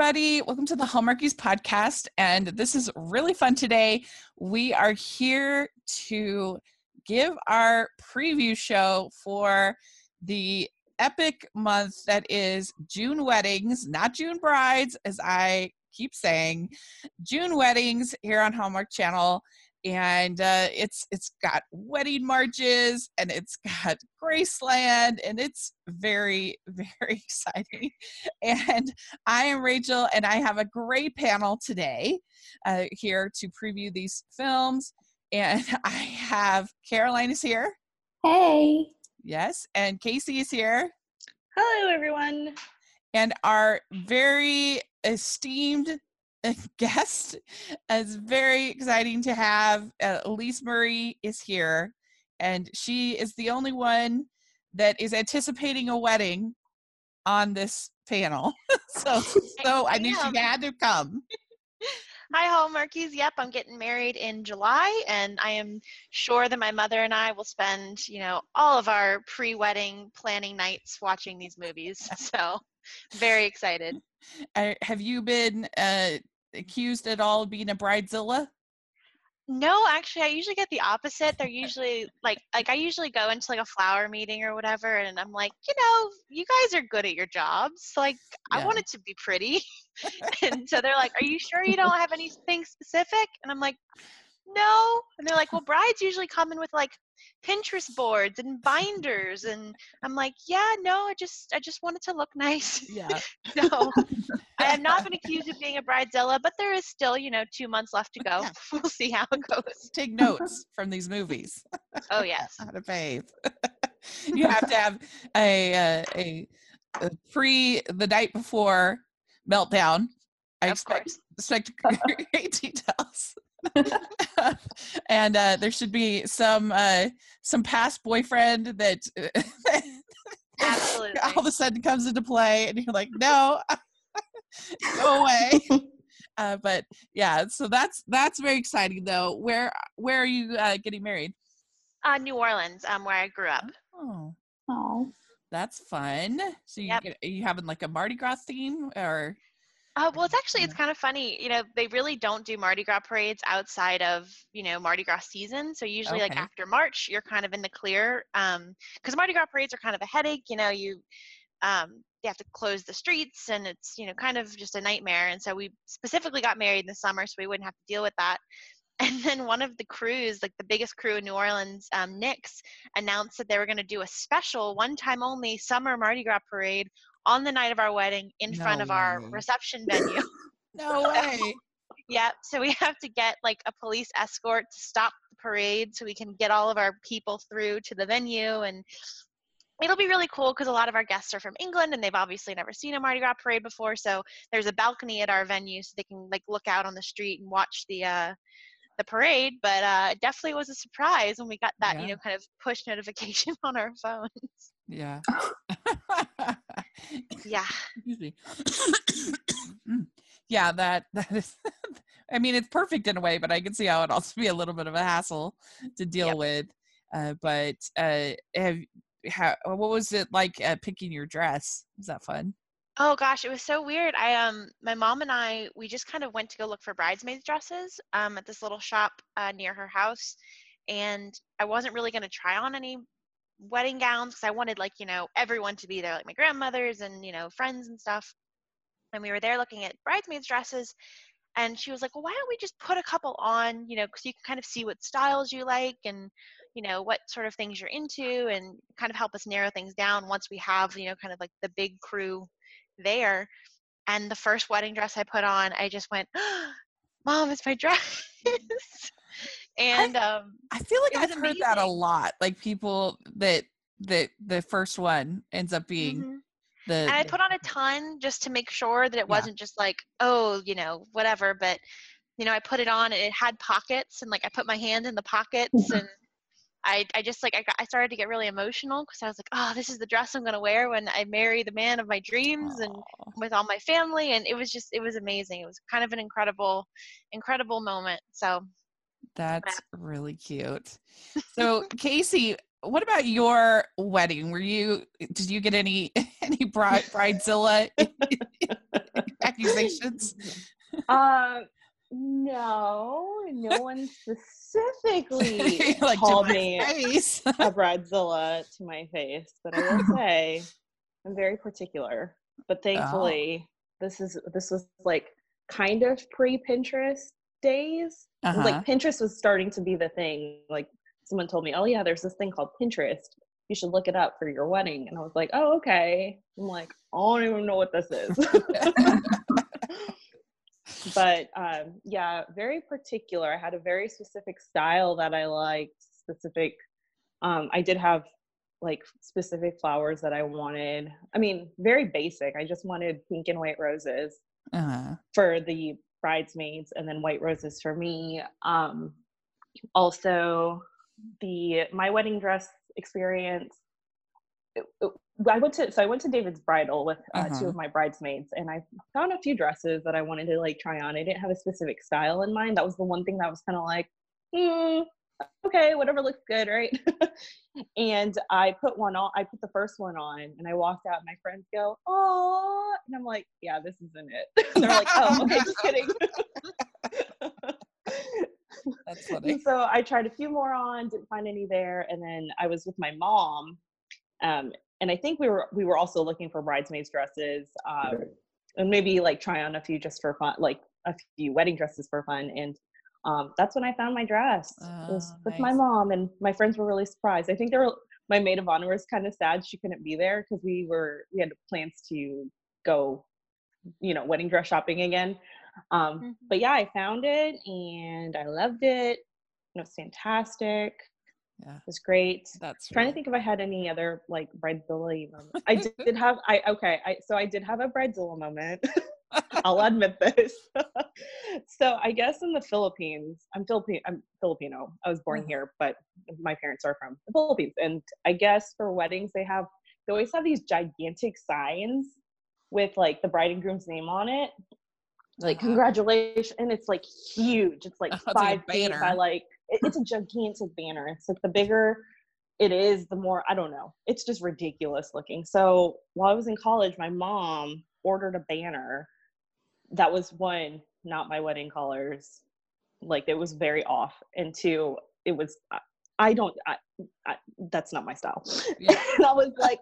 everybody. Welcome to the Hallmarkies podcast. And this is really fun today. We are here to give our preview show for the epic month that is June weddings, not June brides, as I keep saying. June weddings here on Hallmark Channel and uh, it's it's got wedding marches and it's got Graceland and it's very very exciting. And I am Rachel, and I have a great panel today uh, here to preview these films. And I have Caroline is here. Hey. Yes, and Casey is here. Hello, everyone. And our very esteemed guest. It's very exciting to have. Uh, Elise Murray is here, and she is the only one that is anticipating a wedding on this panel. so, so I knew she had to come. Hi, Hallmarkies. Yep, I'm getting married in July, and I am sure that my mother and I will spend, you know, all of our pre-wedding planning nights watching these movies. So, very excited. Uh, have you been uh, accused at all of being a bridezilla? No, actually, I usually get the opposite. They're usually like, like I usually go into like a flower meeting or whatever, and I'm like, you know, you guys are good at your jobs. Like, yeah. I want it to be pretty, and so they're like, "Are you sure you don't have anything specific?" And I'm like, "No." And they're like, "Well, brides usually come in with like Pinterest boards and binders and I'm like, yeah, no, I just I just wanted to look nice. Yeah. so I have not been accused of being a bridezilla, but there is still, you know, two months left to go. we'll see how it goes. Take notes from these movies. Oh yes. how to bathe. you have to have a, uh, a, a pre the night before meltdown. I of expect course. expect great details. and uh, there should be some uh, some past boyfriend that Absolutely. all of a sudden comes into play, and you're like, no, go away. Uh, but yeah, so that's that's very exciting though. Where where are you uh, getting married? Uh, New Orleans, um, where I grew up. Oh, Oh. that's fun. So you Yep. get, are you having like a Mardi Gras theme or? Uh, well, it's actually it's kind of funny. You know, they really don't do Mardi Gras parades outside of you know Mardi Gras season. So usually, like after March, you're kind of in the clear. Um, because Mardi Gras parades are kind of a headache. You know, you um you have to close the streets, and it's you know kind of just a nightmare. And so we specifically got married in the summer, so we wouldn't have to deal with that. And then one of the crews, like the biggest crew in New Orleans, um, Nyx, announced that they were going to do a special, one time only summer Mardi Gras parade on the night of our wedding in front No of our reception venue. No way. Yeah, so we have to get like a police escort to stop the parade so we can get all of our people through to the venue and it'll be really cool because a lot of our guests are from England and they've obviously never seen a Mardi Gras parade before. So there's a balcony at our venue so they can like look out on the street and watch the uh the parade. But uh it definitely was a surprise when we got that, Yeah. you know, kind of push notification on our phone. Yeah. yeah. Excuse me. Yeah, that that is. I mean, it's perfect in a way, but I can see how it also be a little bit of a hassle to deal Yep. with. Uh, but uh, have how, what was it like uh, picking your dress? Was that fun? Oh gosh, it was so weird. I um my mom and I we just kind of went to go look for bridesmaids dresses um at this little shop uh, near her house and I wasn't really going to try on any wedding gowns cuz I wanted like, you know, everyone to be there like my grandmothers and, you know, friends and stuff. And we were there looking at bridesmaids dresses and she was like, "Well, why don't we just put a couple on, you know, cuz you can kind of see what styles you like and you know what sort of things you're into and kind of help us narrow things down once we have, you know, kind of like the big crew there and the first wedding dress I put on, I just went, "Mom, it's my dress." and um, I feel like I've heard that a lot. Like people that that the first one ends up being mhm. the. and I put on a ton just to make sure that it Yeah. wasn't just like, oh, you know, whatever. But you know, I put it on. and It had pockets, and like I put my hand in the pockets, and I, I just like I, got, I started to get really emotional because I was like, oh, this is the dress I'm gonna wear when I marry the man of my dreams, and with all my family, and it was just it was amazing. It was kind of an incredible, incredible moment. So that's really cute. So Casey, what about your wedding? Were you did you get any any bride bridezilla accusations? Uh, no, no one specifically like called me face. a bridezilla to my face, but I will say I'm very particular. But thankfully, this is this was like kind of pre Pinterest days. Uh-huh. Like Pinterest was starting to be the thing. Like someone told me, "Oh yeah, there's this thing called Pinterest. You should look it up for your wedding." And I was like, "Oh okay." I'm like, "I don't even know what this is." but um, yeah, very particular. I had a very specific style that I liked. Specific. Um, I did have like specific flowers that I wanted. I mean, very basic. I just wanted pink and white roses uh-huh. for the bridesmaids and then white roses for me. Um, also, the my wedding dress experience. it- it- I went to so I went to David's bridal with uh, Uh-huh. two of my bridesmaids, and I found a few dresses that I wanted to like try on. I didn't have a specific style in mind. That was the one thing that was kind of like, hmm, okay, whatever looks good, right? and I put one on. I put the first one on, and I walked out. And my friends go, "Oh," and I'm like, "Yeah, this isn't it." They're like, "Oh, okay, just kidding." That's funny. And so I tried a few more on, didn't find any there, and then I was with my mom, um, and I think we were we were also looking for bridesmaids dresses, um, and maybe like try on a few just for fun, like a few wedding dresses for fun, and um, that's when I found my dress. it was Oh, with my mom, and my friends were really surprised. I think they were. My maid of honor was kind of sad she couldn't be there because we were we had plans to go, you know, wedding dress shopping again. Um, Mhm. but yeah, I found it and I loved it. It was fantastic. Yeah. It was great. That's trying to think if I had any other like bridezilla moments. I did, did have I okay, I so I did have a bridezilla moment. I'll admit this. so I guess in the Philippines, I'm Filipino I'm Filipino. I was born Mhm. here, but my parents are from the Philippines. And I guess for weddings they have they always have these gigantic signs with like the bride and groom's name on it. Like Uh-huh. congratulations. And it's like huge. It's like Oh, it's like five feet by like it- it's a gigantic banner. It's like the bigger it is, the more I don't know. It's just ridiculous looking. So while I was in college, my mom ordered a banner that was one, not my wedding colors. Like it was very off, and two, it was I, I don't I, I that's not my style. Yeah. I was like,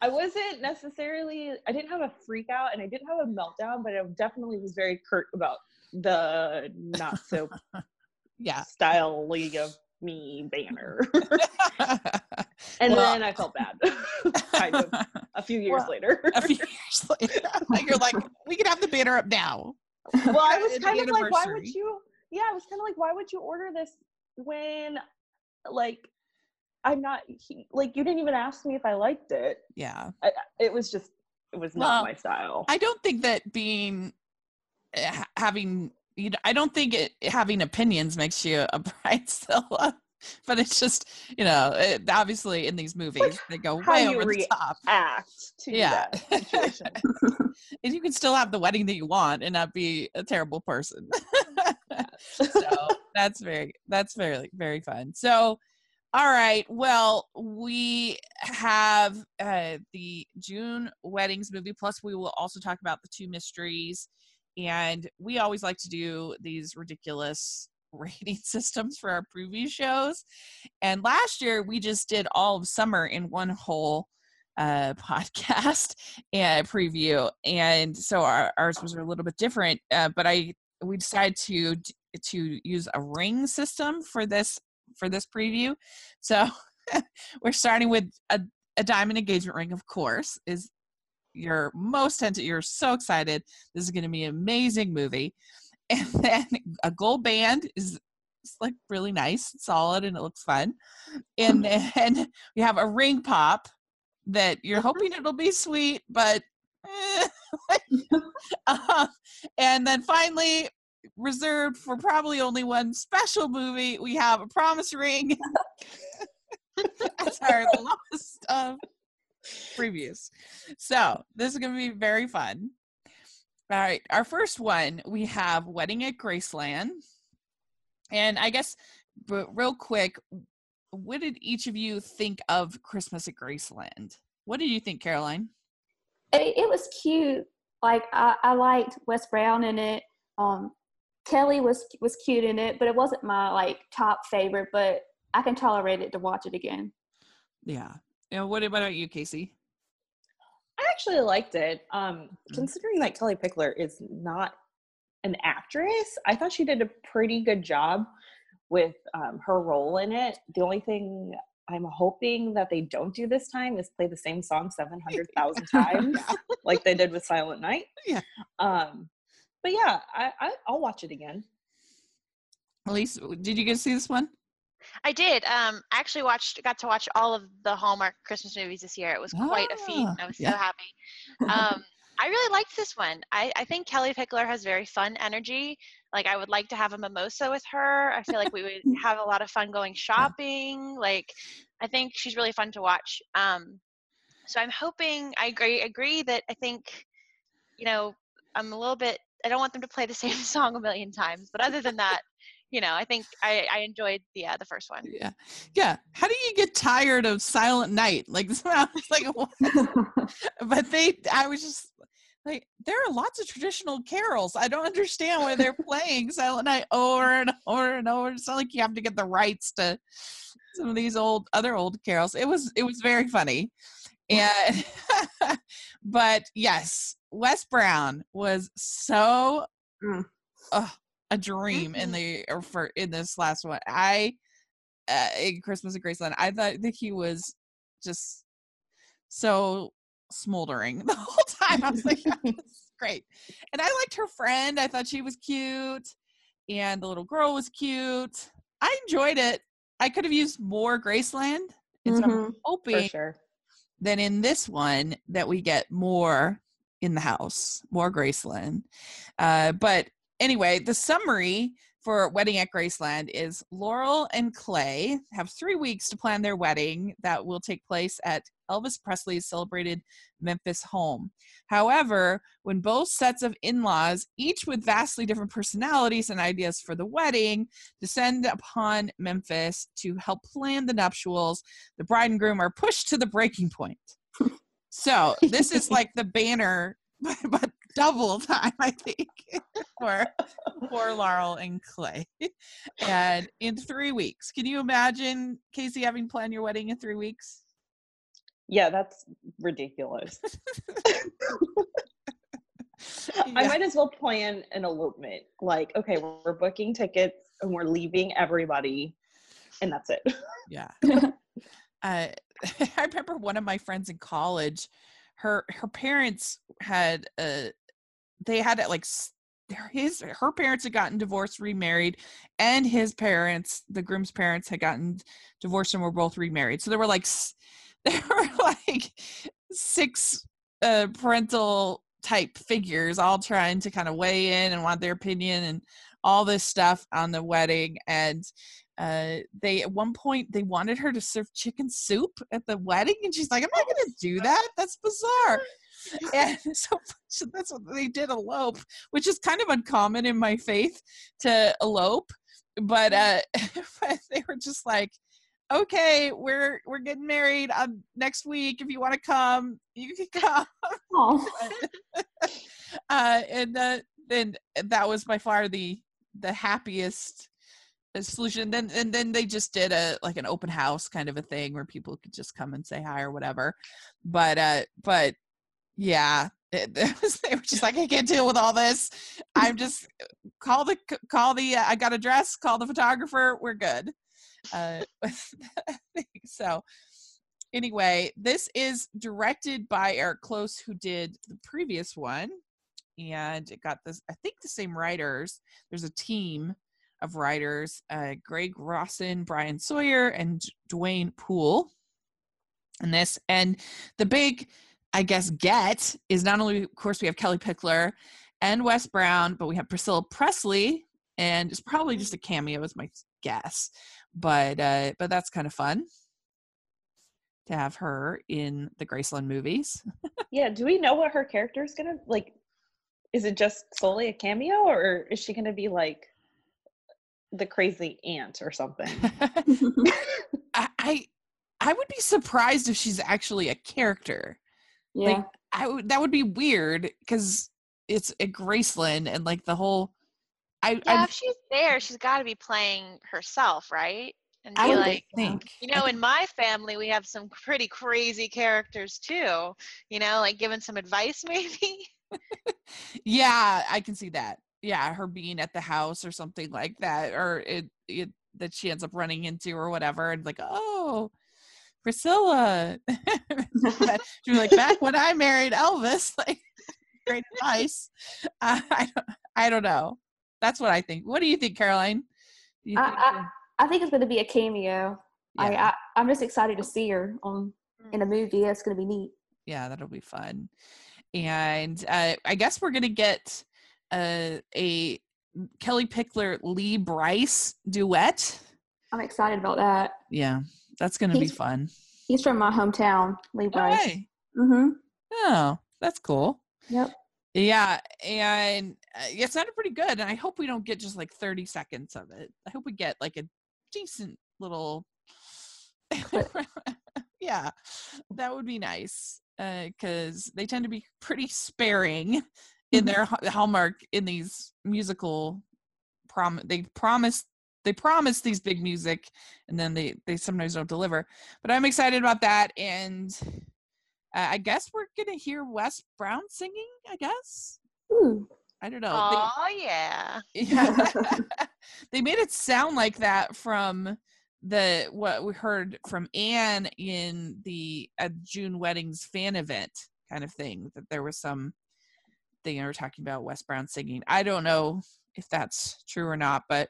I wasn't necessarily I didn't have a freak out and I didn't have a meltdown, but I definitely was very curt about the not so yeah. style league of me banner. and Well- then I felt bad. kind of a few years Well, later. a few years later, you're like, we could have the banner up now. well, I was kind of like, why would you? Yeah, I was kind of like, why would you order this when, like, I'm not he, like you didn't even ask me if I liked it. Yeah. I, it was just, it was not Well, my style. I don't think that being uh, having you know, I don't think it having opinions makes you a bridezilla, but it's just you know it, obviously in these movies they go way over the top. Act to Yeah. and you can still have the wedding that you want and not be a terrible person. so that's very that's very very fun. So all right, well, we have uh, the June weddings movie. Plus, we will also talk about the two mysteries, and we always like to do these ridiculous rating systems for our preview shows. And last year, we just did all of summer in one whole uh, podcast and preview, and so our, ours was a little bit different. Uh, but I we decided to to use a ring system for this for this preview. So we're starting with a, a diamond engagement ring, of course, is your most tentative. You're so excited. This is going to be an amazing movie. And then a gold band is like really nice, solid, and it looks fun. And then we have a ring pop that you're hoping it'll be sweet, but eh. uh, and then finally reserved for probably only one special movie. We have a promise ring as our lowest of previews. So this is going to be very fun. All right, our first one we have Wedding at Graceland, and I guess, real quick, what did each of you think of Christmas at Graceland? What did you think, Caroline? I mean, it was cute. Like I, I liked Wes Brown in it. Um, Kellie was was cute in it, but it wasn't my like top favorite. But I can tolerate it to watch it again. Yeah. And what about you, Casey? I actually liked it. Um, Mm. considering that Kellie Pickler is not an actress, I thought she did a pretty good job with um, her role in it. The only thing I'm hoping that they don't do this time is play the same song 700,000 times like they did with Silent Night. Yeah. Um, but yeah, I, I, I'll watch it again. Elise, did you get to see this one? I did. Um, I actually watched, got to watch all of the Hallmark Christmas movies this year. It was quite a feat. Ah, I was yeah. so happy. Um, I really liked this one. I, I think Kellie Pickler has very fun energy. Like I would like to have a mimosa with her. I feel like we would have a lot of fun going shopping. Like I think she's really fun to watch. Um, so I'm hoping. I agree. Agree that I think, you know, I'm a little bit. I don't want them to play the same song a million times. But other than that, you know, I think I, I enjoyed the uh, the first one. Yeah. Yeah. How do you get tired of Silent Night? Like, I was like, what? but they, I was just like, there are lots of traditional carols. I don't understand why they're playing Silent Night over and over and over. It's not like you have to get the rights to some of these old, other old carols. It was, it was very funny. And, but yes, Wes Brown was so Mm. uh, a dream in the, or for, in this last one. I, uh, in Christmas at Graceland, I thought that he was just so smoldering the whole time. I was like, great. And I liked her friend. I thought she was cute. And the little girl was cute. I enjoyed it. I could have used more Graceland. And so I'm Mhm. Hoping sure. that in this one that we get more in the house, more Graceland. Uh, but anyway, the summary for Wedding at Graceland is Laurel and Clay have three weeks to plan their wedding that will take place at Elvis Presley's celebrated Memphis home. However, when both sets of in laws, each with vastly different personalities and ideas for the wedding, descend upon Memphis to help plan the nuptials, the bride and groom are pushed to the breaking point. So this is like the banner, but, double time, I think, for for Laurel and Clay. And in three weeks, can you imagine Casey having planned your wedding in three weeks? Yeah, that's ridiculous. I might as well plan an elopement. Like, okay, we're, we're booking tickets and we're leaving everybody, and that's it. Yeah. uh, I remember one of my friends in college. Her her parents had uh they had like his her parents had gotten divorced, remarried, and his parents, the groom's parents, had gotten divorced and were both remarried. So there were like there were like six uh parental type figures all trying to kind of weigh in and want their opinion and all this stuff on the wedding and uh they at one point they wanted her to serve chicken soup at the wedding and she's like i'm not gonna do that. That's bizarre. And so, so that's what they did elope which is kind of uncommon in my faith to elope but uh but they were just like okay we're we're getting married um, next week. If you want to come you can come. Oh, uh, and uh, then that was by far the the happiest uh, solution. Then and then they just did a like an open house kind of a thing where people could just come and say hi or whatever. But uh, but yeah, it, it was, they were just like I can't deal with all this. I'm just call the call the uh, I got a dress. Call the photographer. We're good. Uh, so anyway, this is directed by Eric Close, who did the previous one, and it got this. I think the same writers. There's a team of writers: uh, Greg Rossin, Brian Sawyer, and Duane Poole. And this, and the big, I guess, get is not only, of course, we have Kellie Pickler and Wes Brown, but we have Priscilla Presley, and it's probably just a cameo, is my guess. But uh, but that's kind of fun to have her in the Graceland movies. yeah, do we know what her character is gonna like? Is it just solely a cameo, or is she gonna be like the crazy aunt or something? I, I I would be surprised if she's actually a character. yeah. I would that would be weird because it's a Graceland and like the whole. I Yeah, I if she's there, she's got to be playing herself, right? And I be would like, think you know, in my family, we have some pretty crazy characters too. You know, like giving some advice, maybe. Yeah, I can see that. Yeah, her being at the house or something like that, or it, it that she ends up running into or whatever, and like, oh, Priscilla. She was like, back when I married Elvis, like, great advice. Uh, I don't, I don't know. That's what I think. What do you think, Caroline? You I- think I- I think it's going to be a cameo. I, yeah, I I'm just excited to see her on in a movie. It's going to be neat. yeah, that'll be fun. And uh, I guess we're gonna get uh, a Kellie Pickler Lee Brice duet. I'm excited about that. Yeah, that's gonna be fun. He's from my hometown, Lee Brice. hey. Mm-hmm. Oh, that's cool. Yep. Yeah, and uh, it sounded pretty good. And I hope we don't get just like 30 seconds of it. I hope we get like a decent little. yeah, that would be nice because they tend to be pretty sparing in their hallmark in these musical prom. They promise they promise these big music, and then they they sometimes don't deliver. But I'm excited about that, and uh, I guess we're gonna hear Wes Brown singing. I guess Ooh. I don't know. They- Oh yeah. yeah. they made it sound like that from the what we heard from Anne in the uh, June weddings fan event kind of thing that there was some thing they were talking about Wes Brown singing. I don't know if that's true or not, but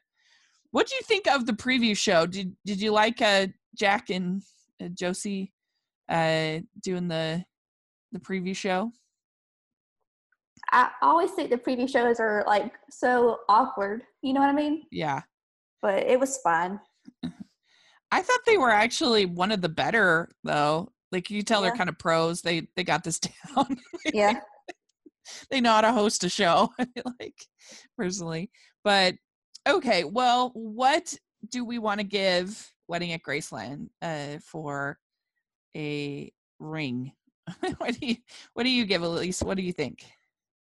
what do you think of the preview show? Did did you like uh Jack and uh, Josie uh doing the the preview show? I always think the preview shows are like so awkward. You know what I mean? Yeah. But it was fun. I thought they were actually one of the better though. Like you tell they're kind of pros. They they got this down. Yeah. they know how to host a show. like personally, but okay. Well, what do we want to give Wedding at Graceland uh, for a ring? what do you What do you give, Elise? What do you think?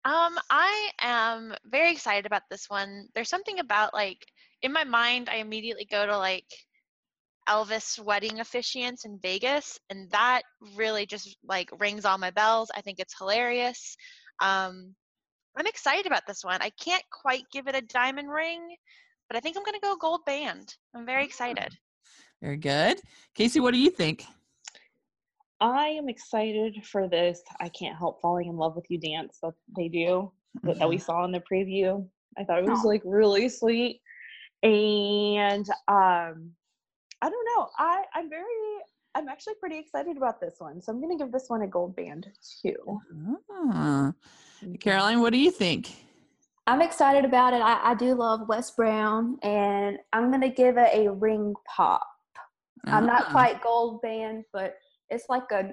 Um, I am very excited about this one. There's something about like in my mind, I immediately go to like Elvis wedding officiants in Vegas, and that really just like rings all my bells. I think it's hilarious. Um, I'm excited about this one. I can't quite give it a diamond ring, but I think I'm gonna go gold band. I'm very excited. Very good, Casey. What do you think? I am excited for this. I can't help falling in love with you dance that they do that, that we saw in the preview. I thought it was Aw. like really sweet. And um I don't know. I I'm very I'm actually pretty excited about this one. So I'm going to give this one a gold band too. Ah. Caroline, what do you think? I'm excited about it. I, I do love Wes Brown, and I'm gonna give it a ring pop. I'm not Ah. quite gold band, but it's like a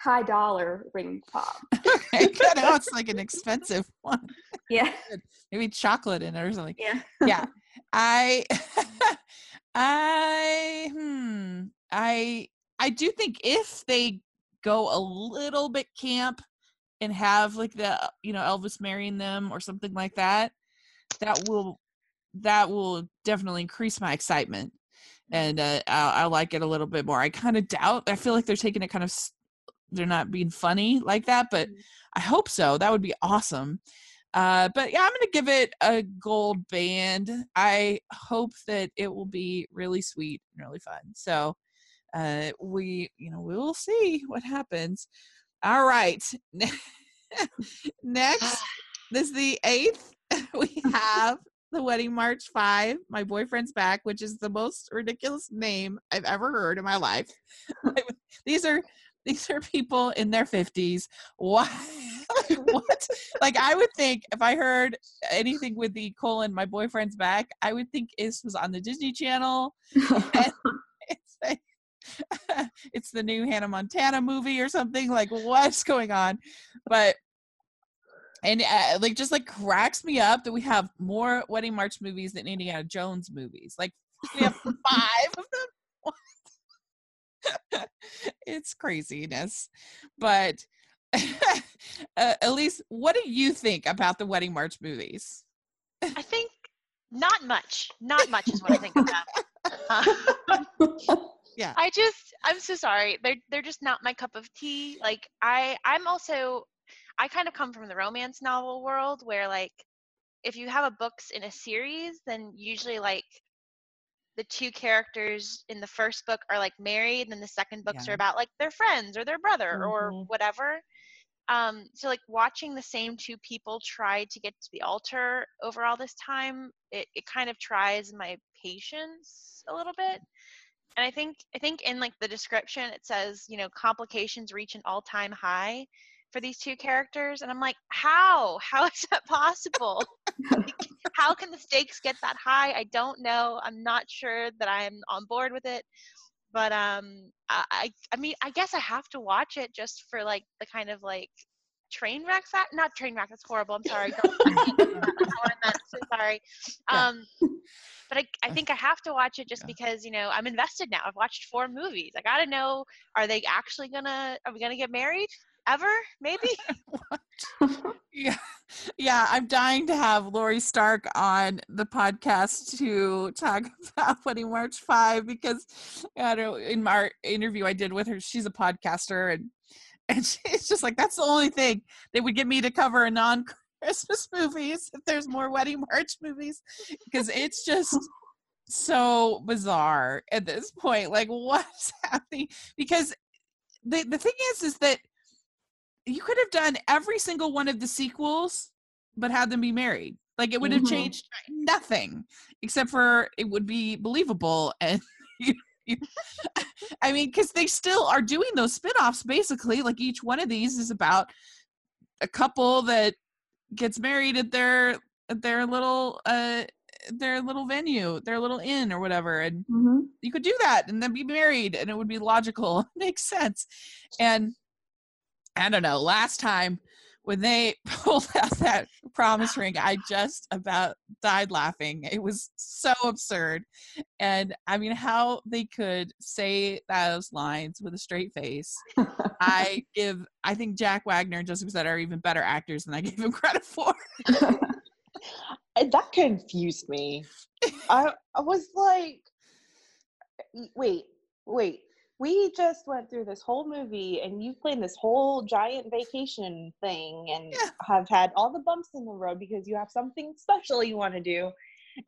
high dollar ring pop. Okay, good. Oh, it's like an expensive one. Yeah. Maybe chocolate in it or something. Yeah. Yeah. I I hmm I I do think if they go a little bit camp and have like the you know Elvis marrying them or something like that, that will that will definitely increase my excitement and uh, I, I like it a little bit more. I kind of doubt. I feel like they're taking it kind of. They're not being funny like that, but Mhm. I hope so. That would be awesome. Uh, but yeah, I'm gonna give it a gold band. I hope that it will be really sweet and really fun. So uh, we, you know, we will see what happens. All right. Next, this is the eighth. We have the Wedding March Five. My boyfriend's back, which is the most ridiculous name I've ever heard in my life. these are these are people in their fifties. Why? like, what? Like I would think if I heard anything with the colon, my boyfriend's back, I would think this was on the Disney Channel. And it's the new Hannah Montana movie or something. Like what's going on? But and uh, like just like cracks me up that we have more Wedding March movies than Indiana Jones movies. Like we have five of them. It's craziness, but uh, Elise, what do you think about the Wedding March movies? I think not much. Not much is what I think about. Uh, Yeah. I just I'm so sorry. They're they're just not my cup of tea. Like I I'm also I kind of come from the romance novel world where like if you have a books in a series, then usually like the two characters in the first book are like married and then the second books Yeah. are about like their friends or their brother or Mhm. whatever um so like watching the same two people try to get to the altar over all this time it, it kind of tries my patience a little bit and i think i think in like the description it says you know complications reach an all-time high for these two characters. And i'm like how? How is that possible? How can the stakes get that high? I don't know. I'm not sure that i'm on board with it. But um I, I mean i guess i have to watch it just for like the kind of like train wreck fact not train wreck that's horrible i'm sorry don't that's not what i meant so sorry. Um but I, I think i have to watch it just Yeah. because you know i'm invested now i've watched four movies i gotta know are they actually gonna are we gonna get married ever maybe Yeah, yeah. I'm dying to have Lori Stark on the podcast to talk about Wedding March Five because I don't know. In my interview I did with her, she's a podcaster, and and she's just like, that's the only thing they would get me to cover a non Christmas movies if there's more Wedding March movies because it's just so bizarre at this point. Like, what's happening? Because the the thing is, is that you could have done every single one of the sequels but had them be married like it would have Mhm. changed nothing except for it would be believable and you, i mean because they still are doing those spin-offs basically like each one of these is about a couple that gets married at their at their little uh their little venue their little inn or whatever and hmm you could do that and then be married and it would be logical makes sense. And i don't know last time when they pulled out that promise ring i just about died laughing it was so absurd and i mean how they could say those lines with a straight face i give i think jack wagner and Josie Bissett are even better actors than i gave him credit for that confused me. I I was like, wait, wait. We just went through this whole movie, and you planned this whole giant vacation thing, and Yeah. have had all the bumps in the road because you have something special you want to do,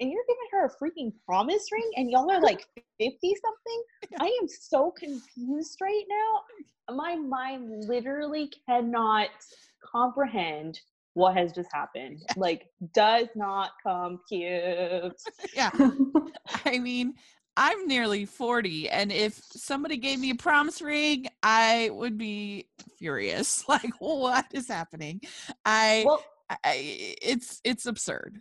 and you're giving her a freaking promise ring, and y'all are like fifty something. I am so confused right now. My mind literally cannot comprehend what has just happened. Like, does not compute. yeah I mean, I'm nearly 40, and if somebody gave me a promise ring, I would be furious. Like, what is happening? I, Well, I it's it's absurd.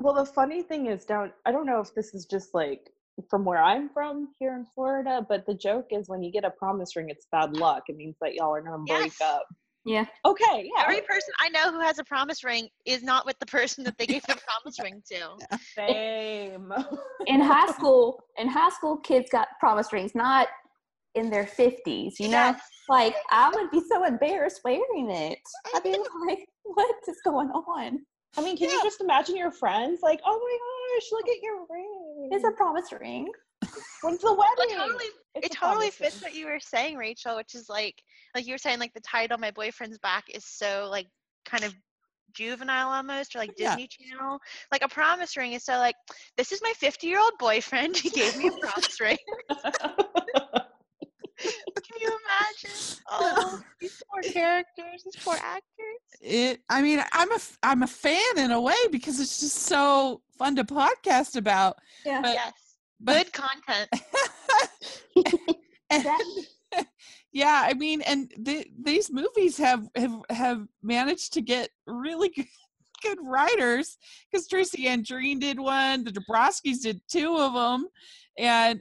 well, the funny thing is down. I don't know if this is just like from where I'm from here in Florida, but the joke is when you get a promise ring, it's bad luck. It means that y'all are gonna break up. Yeah. Okay, yeah. every person i know who has a promise ring is not with the person that they gave the promise ring to Same. In high school, in high school, kids got promise rings, not in their fifties. You know, Yes. like I would be so embarrassed wearing it. I'd be like, "What is going on? I mean, can Yeah. you just imagine your friends like, oh my gosh, look at your ring. It's a promise ring." When's the It wedding? totally, it totally fits what you were saying, Rachel, which is like, like you were saying, like the title "My Boyfriend's Back" is so like kind of juvenile almost, or like Yeah. Disney Channel. Like a promise ring is so like, this is my 50 year old boyfriend. He gave me a promise ring. Can you imagine? Oh, these poor characters, these poor actors. It. I mean, I'm a I'm a fan in a way because it's just so fun to podcast about. Yeah. But- yes, good content. yeah, I mean, and the, these movies have have have managed to get really good, good writers because Tracy Andreen did one, the Dobrofskys did two of them, and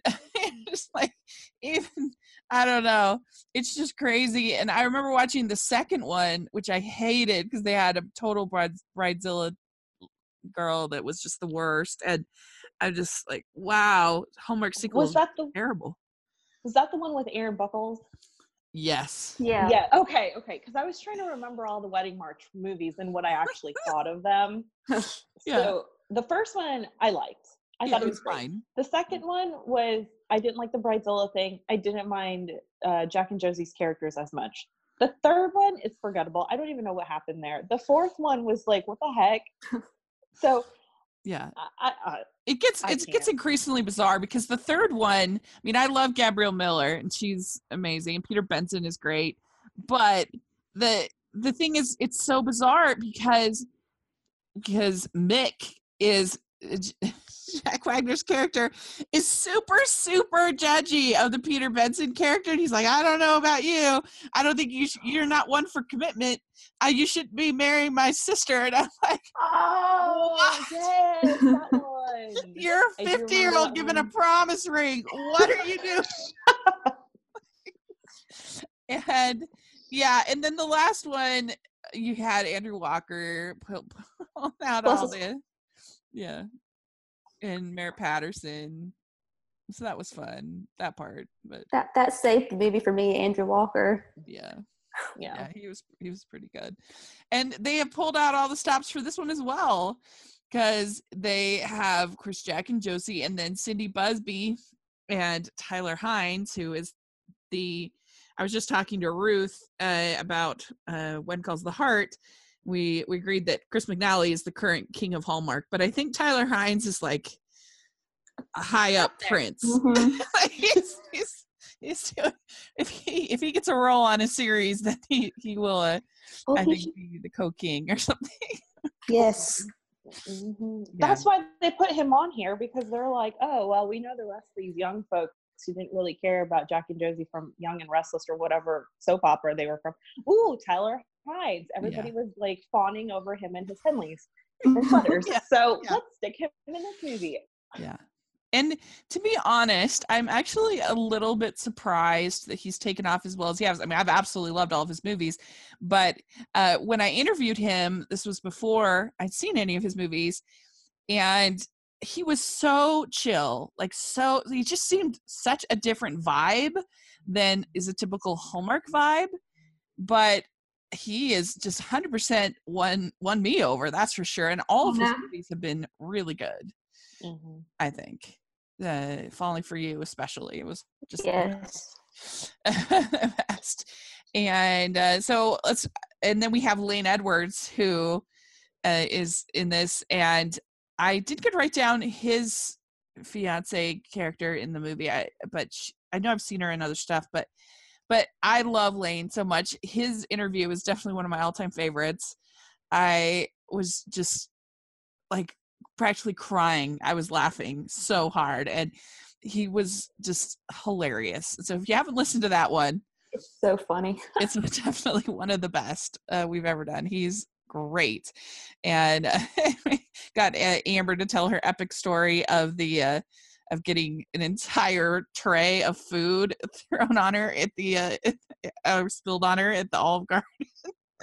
it's like even I don't know, it's just crazy. And I remember watching the second one, which I hated because they had a total bride, bridezilla girl that was just the worst, and I'm just like, wow, homework sequels was that the terrible. was that the one with Aaron Buckles? Yes. Yeah. Yeah. Okay. Okay. Because I was trying to remember all the Wedding March movies and what I actually thought of them. Yeah. So the first one I liked. I Yeah, thought it it was was fine. The second one was I didn't like the Bridezilla thing. I didn't mind uh, Jack and Josie's characters as much. The third one is forgettable. I don't even know what happened there. The fourth one was like, what the heck? so Yeah. I, I, It gets it gets increasingly bizarre because the third one, I mean, I love Gabrielle Miller and she's amazing. and Peter Benson is great. But the the thing is it's so bizarre because because Mick is uh, Jack Wagner's character is super, super judgy of the Peter Benson character. And he's like, I don't know about you. I don't think you sh- you're not one for commitment. Uh, you should be marrying my sister. And I'm like, oh What? yes, that one. You're I a do 50 year old that given a promise ring. What are you doing? and yeah, and then the last one, you had Andrew Walker pull, out Plus all the, yeah, and Merritt Patterson. So that was fun, that part. But That that saved the movie for me, Andrew Walker. yeah, Yeah. yeah, he was he was pretty good. And they have pulled out all the stops for this one as well because they have Chris Jack and Josie and then Cindy Busby and Tyler Hynes who is the I was just talking to Ruth uh, about uh, When Calls the Heart. We we agreed that Chris McNally is the current king of Hallmark, but I think Tyler Hynes is like a high up there. prince. Mhm. Like, he's, he's, he's doing, if he if he gets a role on a series, then he he will uh, Oh, I he think should- be the co-king or something. yes. Mhm. Yeah. That's why they put him on here because they're like, oh, well, we know the rest of these young folks who didn't really care about Jack and Josie from Young and Restless or whatever soap opera they were from. Ooh, Tyler Hynes. Everybody was like fawning over him and his Henleys and sweaters. Yeah, So yeah. let's stick him in this movie. Yeah. And to be honest, I'm actually a little bit surprised that he's taken off as well as he has. I mean, I've absolutely loved all of his movies, but uh, when I interviewed him, this was before I'd seen any of his movies, and he was so chill, like so. He just seemed such a different vibe than is a typical Hallmark vibe, but he is just 100% won won me over. That's for sure. And all of his movies have been really good. I think. Uh, Falling for You, especially, it was just Yes. the best. And uh, so let's, and then we have Lane Edwards who uh, is in this, and I did get write down his fiance character in the movie. I but sh I know I've seen her in other stuff, but but I love Lane so much. His interview is definitely one of my all-time favorites. I was just like practically crying. I was laughing so hard, and he was just hilarious. So if you haven't listened to that one, It's so funny. it's definitely one of the best uh, we've ever done. He's great, and uh, got uh, Amber to tell her epic story of the uh, of getting an entire tray of food thrown on her at the uh, uh, spilled on her at the Olive Garden.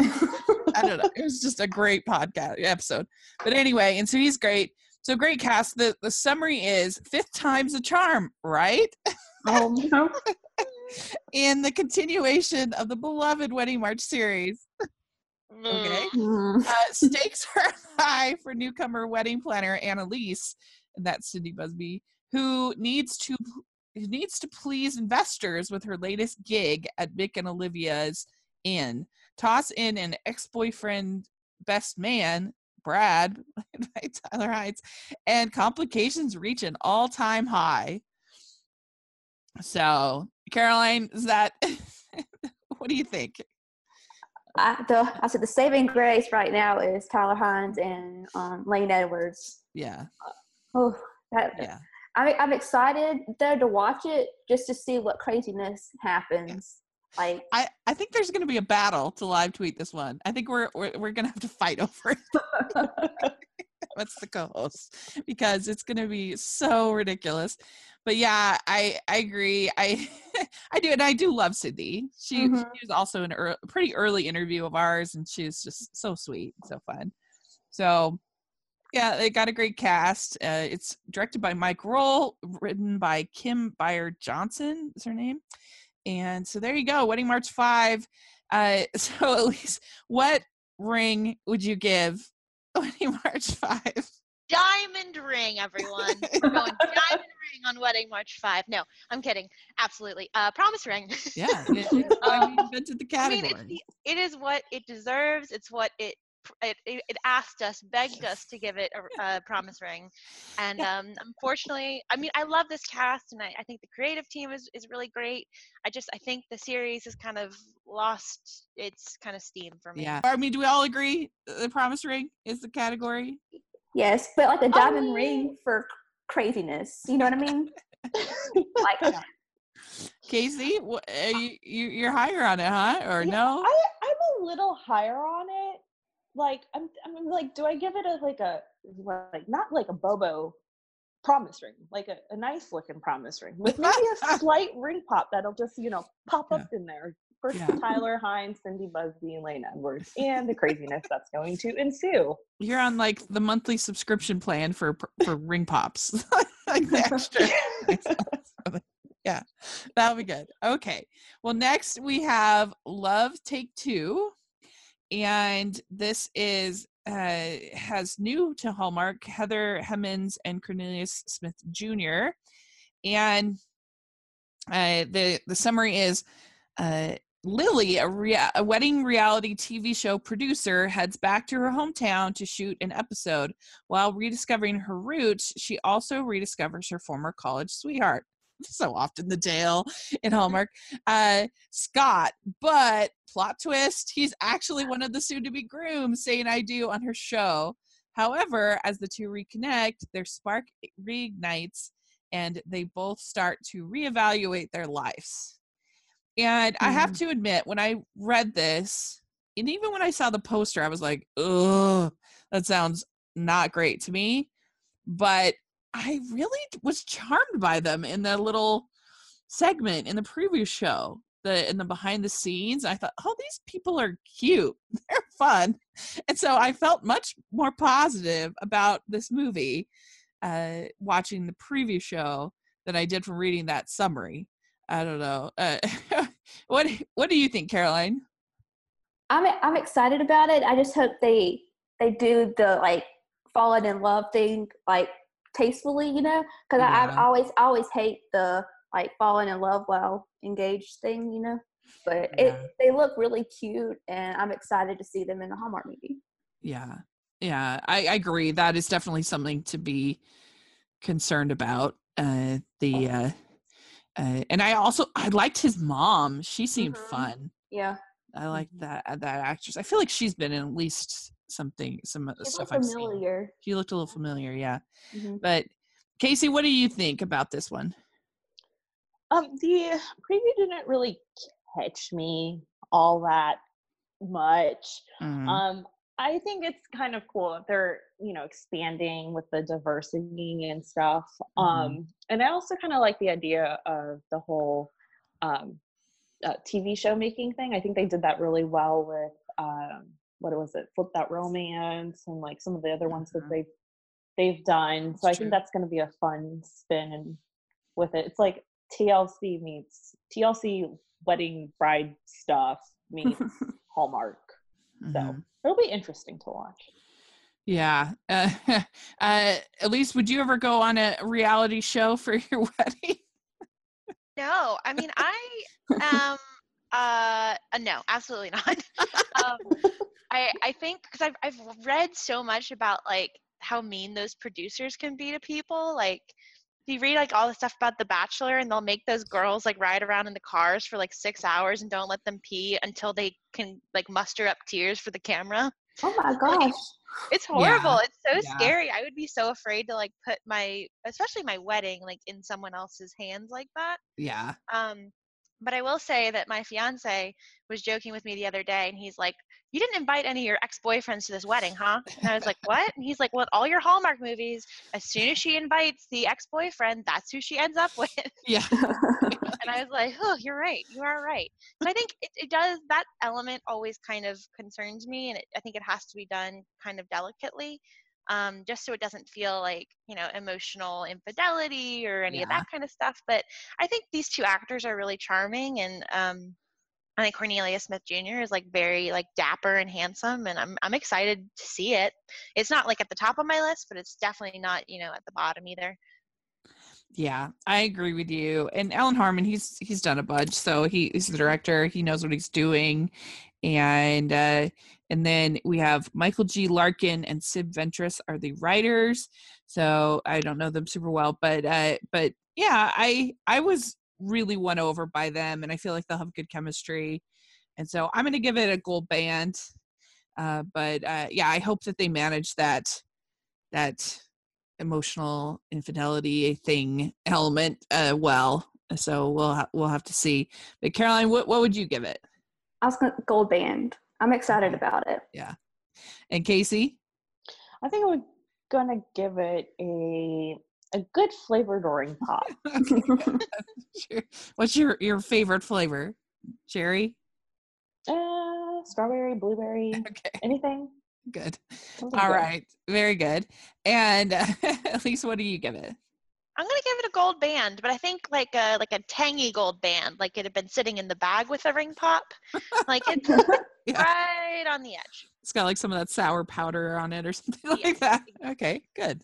I don't know. It was just a great podcast episode. But anyway, and so he's great. So great cast. The the summary is fifth time's a charm, right? Um, In the continuation of the beloved Wedding March series. Okay. mm, Uh, stakes are high for newcomer wedding planner Annalise, and that's Cindy Busby, who needs to who needs to please investors with her latest gig at Mick and Olivia's Inn. Toss in an ex-boyfriend best man, Brad, by Tyler Hynes, and complications reach an all-time high. So, Caroline, is that what do you think? I, the, I said the saving grace right now is Tyler Hynes and um, Lane Edwards. Yeah, Oh, that, yeah. I, I'm excited though to watch it just to see what craziness happens. Like, I, I think there's going to be a battle to live tweet this one. I think we're we're, we're going to have to fight over it. What's the co-host? Because it's going to be so ridiculous. But yeah, I I agree. I I do, and I do love Sydney. She, Mhm. she was also an ear pretty early interview of ours, and she was just so sweet, so fun. So yeah, they got a great cast. Uh, it's directed by Mike Rohl, written by Kim Beyer-Johnson. Is her name? and so there you go, Wedding March Five. Uh, so Elise, what ring would you give Wedding March Five? Diamond ring, everyone. We're going diamond ring on Wedding March 5. No, I'm kidding. Absolutely. Uh, promise ring. Yeah, it, we invented the I mean, the, it is what it deserves. It's what it it, it, it asked us, begged us to give it a, a promise ring. And um, unfortunately, I mean, I love this cast and I, I think the creative team is, is really great. I just, I think the series has kind of lost its kind of steam for me. yeah. I mean, do we all agree the promise ring is the category? Yes, but like a diamond mean- ring for craziness. You know what I mean? like Casey, wh- uh, you, you you're higher on it, huh? Or Yeah, no? I, I'm a little higher on it. Like I'm, I'm like, do I give it a like a like not like a Bobo promise ring, like a, a nice looking promise ring with maybe a slight ring pop that'll just you know pop Yeah. up in there for Yeah. Tyler Hynes, Cindy Busby, and Lane Edwards, and the craziness that's going to ensue. You're on like the monthly subscription plan for for ring pops, like the extra. yeah, that'll be good. Okay. Well, next we have Love Take Two, and this is uh has new to Hallmark Heather Hemmens and Cornelius Smith Jr. And uh, the the summary is uh, Lily, a, rea- a wedding reality TV show producer, heads back to her hometown to shoot an episode. While rediscovering her roots, she also rediscovers her former college sweetheart. So often the tale in Hallmark, uh, Scott. But plot twist, he's actually one of the soon to be grooms saying I do on her show. However, as the two reconnect, their spark reignites and they both start to reevaluate their lives. And I have to admit, when I read this, and even when I saw the poster, I was like, ugh, that sounds not great to me. But I really was charmed by them in the little segment in the preview show, the in the behind the scenes. I thought, oh, these people are cute. They're fun. And so I felt much more positive about this movie uh, watching the preview show than I did from reading that summary. I don't know. Uh, what What do you think, Caroline? I'm I'm excited about it. I just hope they they do the like falling in love thing like tastefully, you know, because Yeah. always always hate the like falling in love while engaged thing, you know. But Yeah. it they look really cute, and I'm excited to see them in the Hallmark movie. Yeah, yeah, I, I agree. That is definitely something to be concerned about. Uh, the uh, uh, and I also I liked his mom. She seemed Mhm. fun. Yeah, I like Mhm. that that actress. I feel like she's been in at least something some of stuff I've seen. familiar. She looked a little familiar, yeah. Mhm. But Casey, what do you think about this one? Um, the preview didn't really catch me all that much. Mhm. Um, I think it's kind of cool that they're, you know, expanding with the diversity and stuff. Um, and I also kind of like the idea of the whole um, uh, TV show making thing. I think they did that really well with um, what was it, Flip That Romance, and like some of the other ones that Mhm. they've they've done. So That's I think that's going to be a fun spin with it. It's like TLC meets TLC wedding bride stuff meets Hallmark. So Mhm. it'll be interesting to watch. Yeah. Uh, uh, Elise, would you ever go on a reality show for your wedding? No, I mean I um uh, no, absolutely not. um, I I think because I've I've read so much about like how mean those producers can be to people. Like you read like all the stuff about The Bachelor, and they'll make those girls like ride around in the cars for like six hours and don't let them pee until they can like muster up tears for the camera. Oh my gosh. It's horrible. It's so yeah. scary. I would be so afraid to like put my, especially my wedding, like in someone else's hands like that. Yeah. Um, but I will say that my fiance was joking with me the other day, and he's like, "You didn't invite any of your ex-boyfriends to this wedding, huh?" And I was like, "What?" And he's like, "Well, all your Hallmark movies, as soon as she invites the ex-boyfriend, that's who she ends up with." Yeah. and I was like, "Oh, you're right. You are right." So I think it, it does that element always kind of concerns me, and it, I think it has to be done kind of delicately. Um, just so it doesn't feel like you know emotional infidelity or any of that kind of stuff. But I think these two actors are really charming, and um, I think Cornelius Smith Jr. is like very like dapper and handsome, and I'm I'm excited to see it. It's not like at the top of my list, but it's definitely not you know at the bottom either. Yeah, I agree with you. And Alan Harmon, he's he's done a bunch, so he, he's the director. He knows what he's doing, and uh, and then we have Michael G. Larkin and Sid Ventris are the writers. So I don't know them super well, but uh, but yeah, I I was really won over by them, and I feel like they'll have good chemistry. And so I'm going to give it a gold band. Uh, but uh, yeah, I hope that they manage that that emotional infidelity thing element uh, well. So we'll ha- we'll have to see. But Caroline, what what would you give it? I was gonna gold band. I'm excited about it. Yeah. And Casey, I think I'm gonna give it a a good flavored orange pop. Sure. what's your your favorite flavor? Cherry. Uh, strawberry, blueberry, Okay, anything. good. something All good. right, very good. And uh, least, what do you give it? I'm gonna give it a gold band, but I think like a like a tangy gold band, like it had been sitting in the bag with a ring pop, like it's Yeah. right on the edge. It's got like some of that sour powder on it or something like that. Okay, good.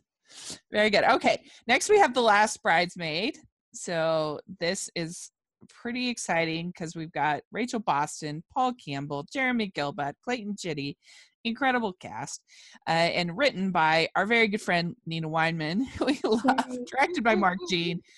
Very good. Okay, next we have The Last Bridesmaid. So this is pretty exciting because we've got Rachel Boston, Paul Campbell, Jeremy Guilbaut, Clayton Chitty, incredible cast, uh, and written by our very good friend Nina Weinman, who we love, directed by Mark Jean.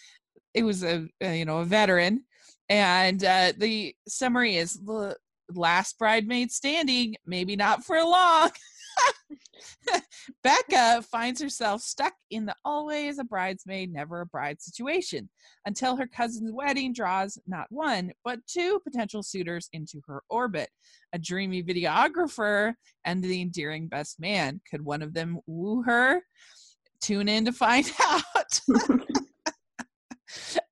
It was a, a you know a veteran, and uh, the summary is the last bridesmaid standing, maybe not for long. Becca finds herself stuck in the always a bridesmaid, never a bride situation until her cousin's wedding draws not one, but two potential suitors into her orbit a dreamy videographer and the endearing best man. Could one of them woo her? Tune in to find out.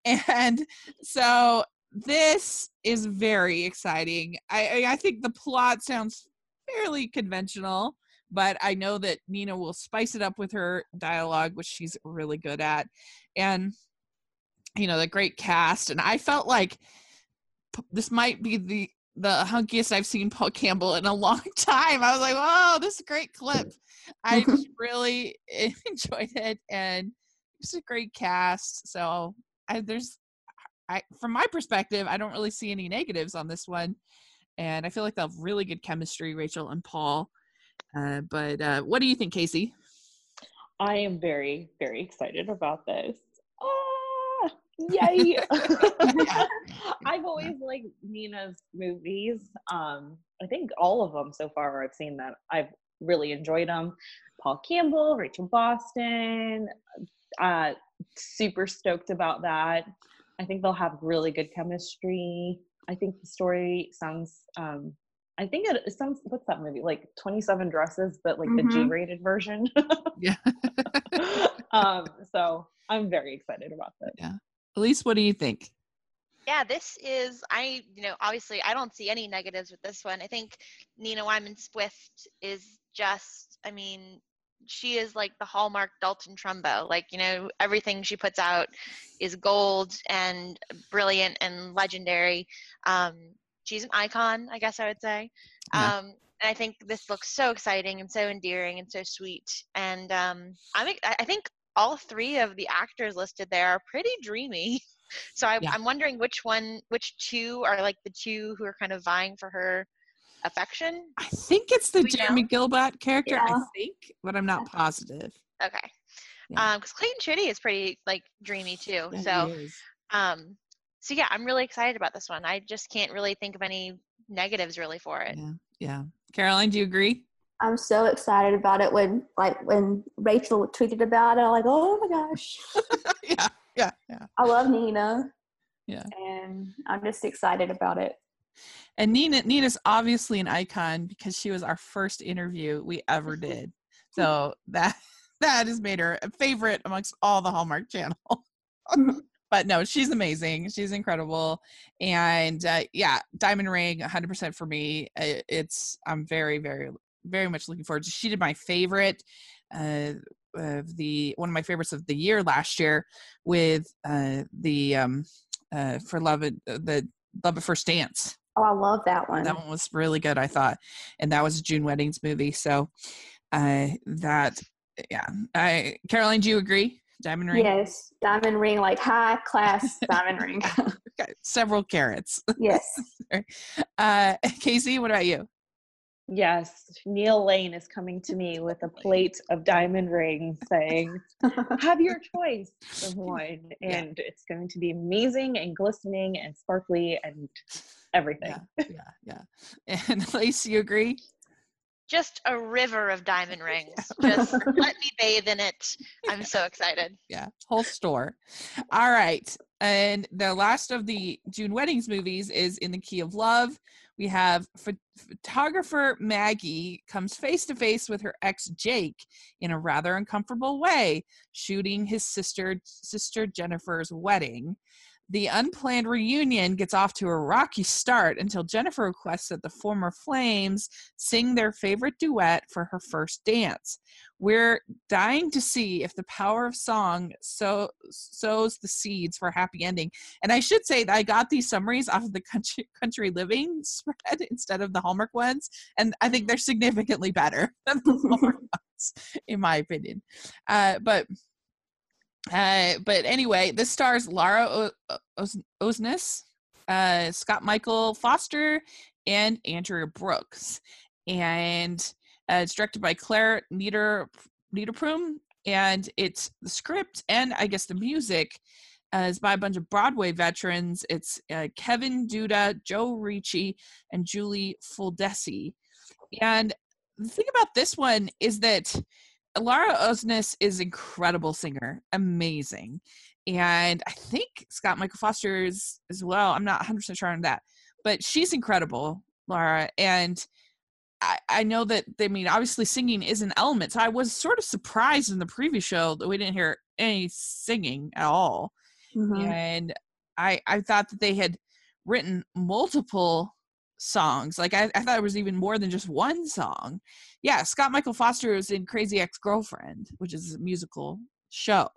and so this is very exciting. I, I think the plot sounds fairly conventional, but I know that Nina will spice it up with her dialogue, which she's really good at, and you know the great cast. And I felt like p- this might be the the hunkiest I've seen Paul Campbell in a long time. I was like, "Whoa, this is a great clip!" I really enjoyed it, and it's a great cast. So I, there's, I from my perspective, I don't really see any negatives on this one, and I feel like they'll have really good chemistry, Rachel and Paul. Uh, but uh, what do you think, Casey? I am very, very excited about this. Ah, yay! I've always liked Nina's movies. Um, I think all of them so far I've seen that I've really enjoyed them. Paul Campbell, Rachel Boston, uh, super stoked about that. I think they'll have really good chemistry. I think the story sounds. Um, I think it, it sounds. What's that movie? Like Twenty Seven Dresses, but like the Mhm. G-rated version. Yeah. um, so I'm very excited about this. Elise, what do you think? Yeah, this is I you know obviously I don't see any negatives with this one. I think Nina Weinman Swift is just I mean she is like the hallmark Dalton Trumbo. Like you know everything she puts out is gold and brilliant and legendary. Um, she's an icon, I guess I would say. Yeah. Um, and I think this looks so exciting and so endearing and so sweet. And um, I'm I I think all three of the actors listed there are pretty dreamy. So I, Yeah. I'm wondering which one, which two are like the two who are kind of vying for her affection. I think it's the we Jeremy know? Guilbaut character. I think, but I'm not positive. Okay. Yeah. Um, because Clayton Chitty is pretty like dreamy too. Yeah, so um, so yeah, I'm really excited about this one. I just can't really think of any negatives really for it. yeah, yeah. Caroline, do you agree? I'm so excited about it when like when Rachel tweeted about it. I'm like, oh my gosh, yeah, yeah, yeah. I love Nina. Yeah. And I'm just excited about it. And Nina, Nina's obviously an icon because she was our first interview we ever did. So that that has made her a favorite amongst all the Hallmark Channel. Mm-hmm. But no, she's amazing. She's incredible, and uh, yeah, Diamond Ring, 100% for me. It's I'm very, very, very much looking forward to. She did my favorite uh, of the one of my favorites of the year last year with uh, the um, uh, for love at the love at first dance. Oh, I love that one. That one was really good, I thought, and that was a June weddings movie. So uh, that yeah, I Caroline, do you agree? Diamond ring. Yes, diamond ring, like high class diamond ring. Okay, several carats. yes. uh, Casey, what about you? Yes, Neil Lane is coming to me with a plate of diamond rings saying, Have your choice of one. Yeah. And it's going to be amazing and glistening and sparkly and everything. Yeah, yeah, yeah. And Lacey, you agree? Just a river of diamond rings. Just let me bathe in it. I'm so excited. Yeah, whole store. All right. And the last of the June weddings movies is In the Key of Love. We have ph- photographer Maggie comes face to face with her ex Jake in a rather uncomfortable way, shooting his sister sister Jennifer's wedding. The unplanned reunion gets off to a rocky start until Jennifer requests that the former Flames sing their favorite duet for her first dance. We're dying to see if the power of song so sows the seeds for a happy ending. And I should say that I got these summaries off of the country country living spread instead of the Hallmark ones, and I think they're significantly better than the Hallmark ones, in my opinion. Uh, but uh, but anyway, this stars Laura o- o- Os- Osnes, uh, Scott Michael Foster, and Andrea Brooks. And uh, it's directed by Claire Nieder Niederpruem, and it's the script and I guess the music uh, is by a bunch of Broadway veterans. It's uh, Kevin Duda, Joe Ricci, and Julie Fuldesi. And the thing about this one is that Laura Osnes is incredible singer, amazing. And I think Scott Michael Foster is as well. I'm not 100% sure on that, but she's incredible, Laura. And I, I know that, I mean, obviously singing is an element. So I was sort of surprised in the previous show that we didn't hear any singing at all. Mhm. And I, I thought that they had written multiple songs. Like I, I thought it was even more than just one song. Yeah, Scott Michael Foster was in Crazy Ex Girlfriend, which is a musical show.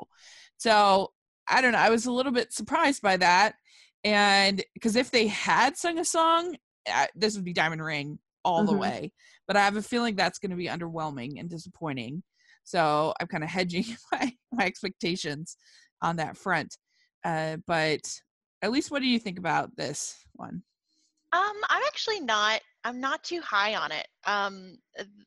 So I don't know. I was a little bit surprised by that, and because if they had sung a song, uh, this would be Diamond Ring all the Mhm. way. But I have a feeling that's going to be underwhelming and disappointing. So I'm kind of hedging my my expectations on that front. Uh, but at least, what do you think about this one? Um, I'm actually not. I'm not too high on it. Um,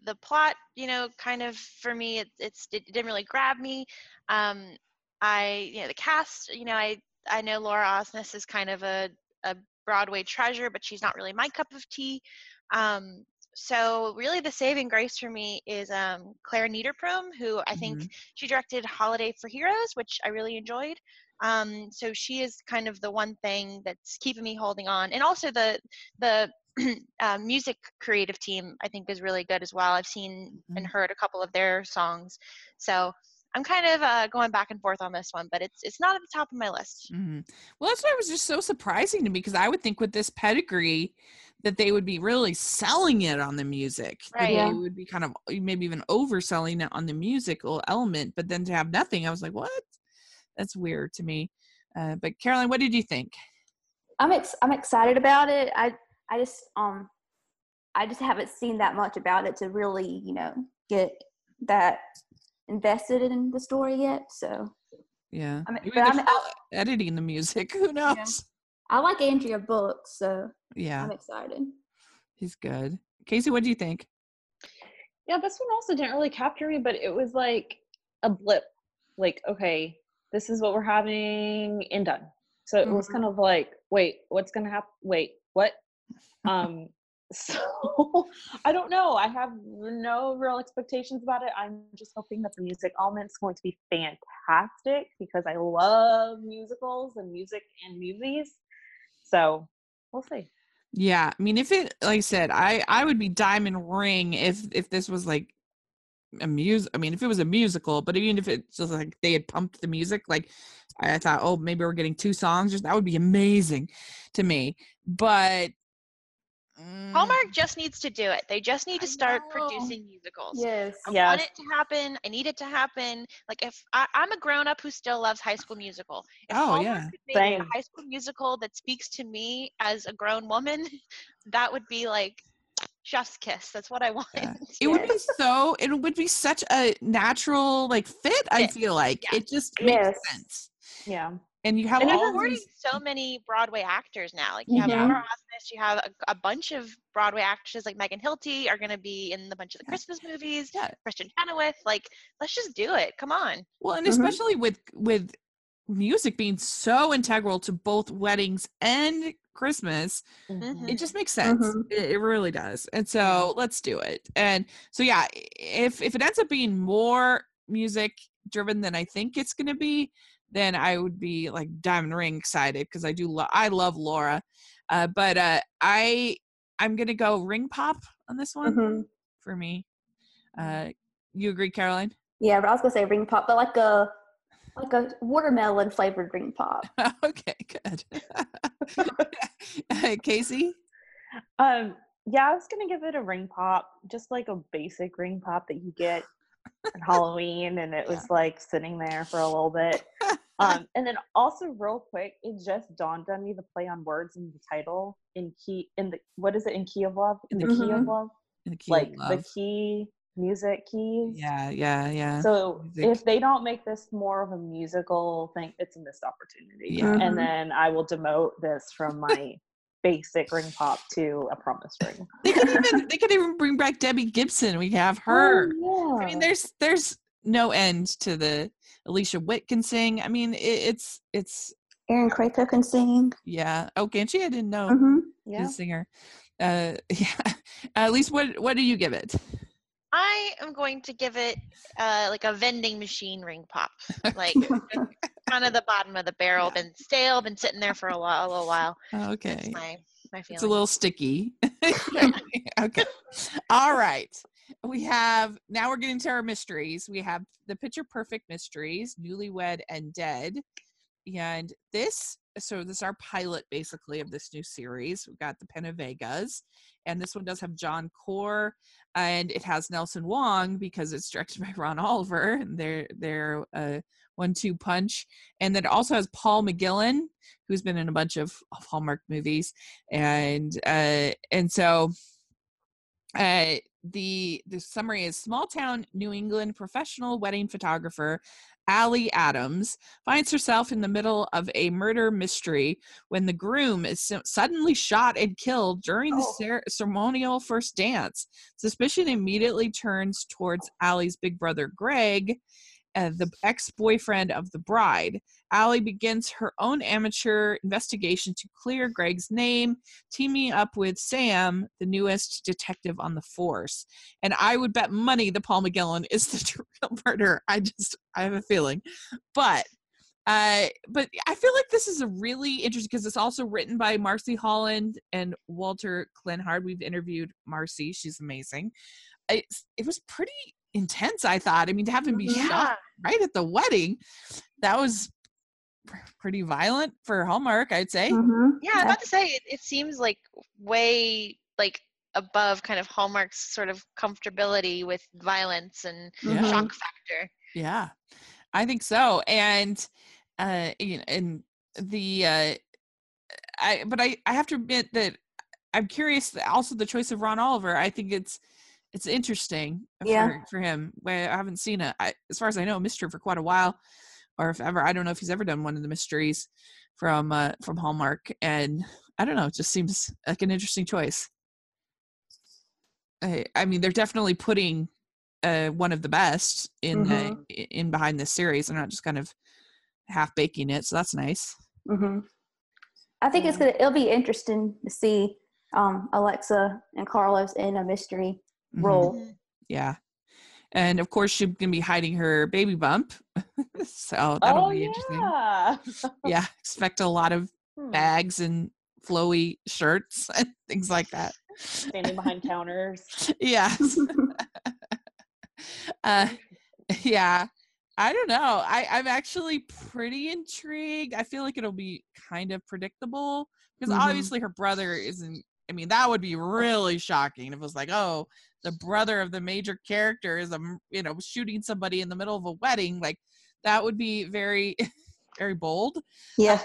the plot, you know, kind of for me, it, it's it didn't really grab me. Um, I, you know, the cast, you know, I I know Laura Osnes is kind of a a Broadway treasure, but she's not really my cup of tea. Um, so really, the saving grace for me is um, Claire Niederpruem, who I think she directed Holiday for Heroes, which I really enjoyed. Um, so she is kind of the one thing that's keeping me holding on, and also the the uh, music creative team I think is really good as well. I've seen and heard a couple of their songs, so I'm kind of uh, going back and forth on this one, but it's it's not at the top of my list. hmm Well, that's why it was just so surprising to me because I would think with this pedigree that they would be really selling it on the music. Right. They Yeah. would be kind of maybe even overselling it on the musical element, but then to have nothing, I was like, what? That's weird to me. Uh, but Caroline, what did you think? I'm ex- I'm excited about it. I I just um I just haven't seen that much about it to really you know get that invested in the story yet. So Yeah, I'm- maybe but they're I'm- still editing the music. Who knows? I like Andrea Brooks, so Yeah, I'm excited. he's good. Casey, what do you think? Yeah, this one also didn't really capture me, but it was like a blip. Like, okay, this is what we're having and done. So it was Mhm. kind of like, wait, what's gonna happen? Wait, what? um, so I don't know. I have no real expectations about it. I'm just hoping that the music element's going to be fantastic because I love musicals and music and movies. So we'll see. Yeah, I mean, if it, like I said, I I would be Diamond Ring if if this was like a music. I mean, if it was a musical, but even if it's just like they had pumped the music, like I, I thought, oh, maybe we're getting two songs, just that would be amazing to me. But Mm, Hallmark just needs to do it. They just need to start producing musicals. Yes. I Yes. want it to happen. I need it to happen. Like if I, I'm a grown up who still loves High School Musical. If Oh, Hallmark yeah. could make a High School Musical that speaks to me as a grown woman, that would be like chef's kiss. That's what I want. Yeah. It would be so. It would be such a natural like fit. I feel like yeah. it just makes Yes. sense. Yeah. And you have And all you're these. so many Broadway actors now. Like you have Mhm. Laura Osnes, you have a, a bunch of Broadway actresses like Megan Hilty are going to be in the bunch of the Yeah. Christmas movies. Yeah. Kristin Chenoweth. Like, let's just do it. Come on. Well, and Mhm. especially with with music being so integral to both weddings and Christmas, Mhm. it just makes sense. Mhm. It, it really does. And so let's do it. And so yeah, if if it ends up being more music driven than I think it's going to be, then I would be like diamond ring excited because I do lo- I love Laura. Uh, but uh, I I'm gonna go ring pop on this one Mhm. for me. Uh, you agree, Caroline? Yeah, but I was gonna say ring pop, but like a like a watermelon flavored ring pop. okay, good. Casey? Um, yeah, I was gonna give it a ring pop, just like a basic ring pop that you get at Halloween, and it was like sitting there for a little bit. Um, and then also real quick, it just dawned on me the play on words in the title in key in the what is it in key of love in the key of love In the key like of the key music keys. Yeah, yeah, yeah. So music. if they don't make this more of a musical thing, it's a missed opportunity. Yeah. And then I will demote this from my basic ring pop to a promise ring. they could even they could even bring back Debbie Gibson. We have her. Oh, I mean, there's there's no end to the Alicia Witt can sing. I mean, it, it's it's Erin Krakow can sing. yeah. Oh, can she? I didn't know hmm she's yeah. a singer. Uh, yeah. At least what what do you give it? I am going to give it uh, like a vending machine ring pop. Like kind of the bottom of the barrel, been stale, been sitting there for a while, a little while. Okay, my my feeling. it's a little sticky. okay, all right. We have now we're getting to our mysteries. We have the Picture Perfect mysteries, Newlywed and Dead, and this. So this is our pilot basically of this new series. We've got the Vegas, and this one does have Jon Cor, and it has Nelson Wong because it's directed by Ron Oliver. And they're they're a one-two punch, and then it also has Paul McGillion, who's been in a bunch of, of Hallmark movies, and uh, and so uh, the the summary is small town New England professional wedding photographer Allie Adams finds herself in the middle of a murder mystery when the groom is suddenly shot and killed during the Oh. cer- ceremonial first dance. Suspicion immediately turns towards Allie's big brother Greg, uh, the ex-boyfriend of the bride. Allie begins her own amateur investigation to clear Greg's name, teaming up with Sam, the newest detective on the force. And I would bet money that Paul McGillion is the real murderer. I just, I have a feeling. But, uh, but I feel like this is a really interesting because it's also written by Marcy Holland and Walter Klenhard. We've interviewed Marcy; she's amazing. It's, it was pretty intense. I thought. I mean, to have him be Mhm. shot yeah. Right at the wedding, that was pr- pretty violent for Hallmark, I'd say. hmm Yeah, I was about to say it, it seems like way like above kind of Hallmark's sort of comfortability with violence and Yeah. Mhm. shock factor. Yeah, I think so. And uh, you know, and the uh, I, but I, I have to admit that I'm curious. Also, the choice of Ron Oliver, I think it's it's interesting Yeah. for, for him. Where I haven't seen a, I, as far as I know, a mystery for quite a while, or if ever. I don't know if he's ever done one of the mysteries from uh, from Hallmark, and I don't know. It just seems like an interesting choice. I, I mean, they're definitely putting uh, one of the best in uh, i- in behind this series. They're not just kind of half baking it, so that's nice. hmm I think it's gonna. It'll be interesting to see um, Alexa and Carlos in a mystery. Role. Mhm. Yeah, and of course she's gonna be hiding her baby bump, so that'll oh be interesting. yeah. Yeah, expect a lot of Hmm. bags and flowy shirts and things like that. Standing behind counters. Yes. uh, yeah. I don't know. I, I'm actually pretty intrigued. I feel like it'll be kind of predictable because Mhm. obviously her brother isn't I mean, that would be really shocking if it was like, oh, the brother of the major character is, um, you know, shooting somebody in the middle of a wedding. Like, that would be very, very bold. Yeah.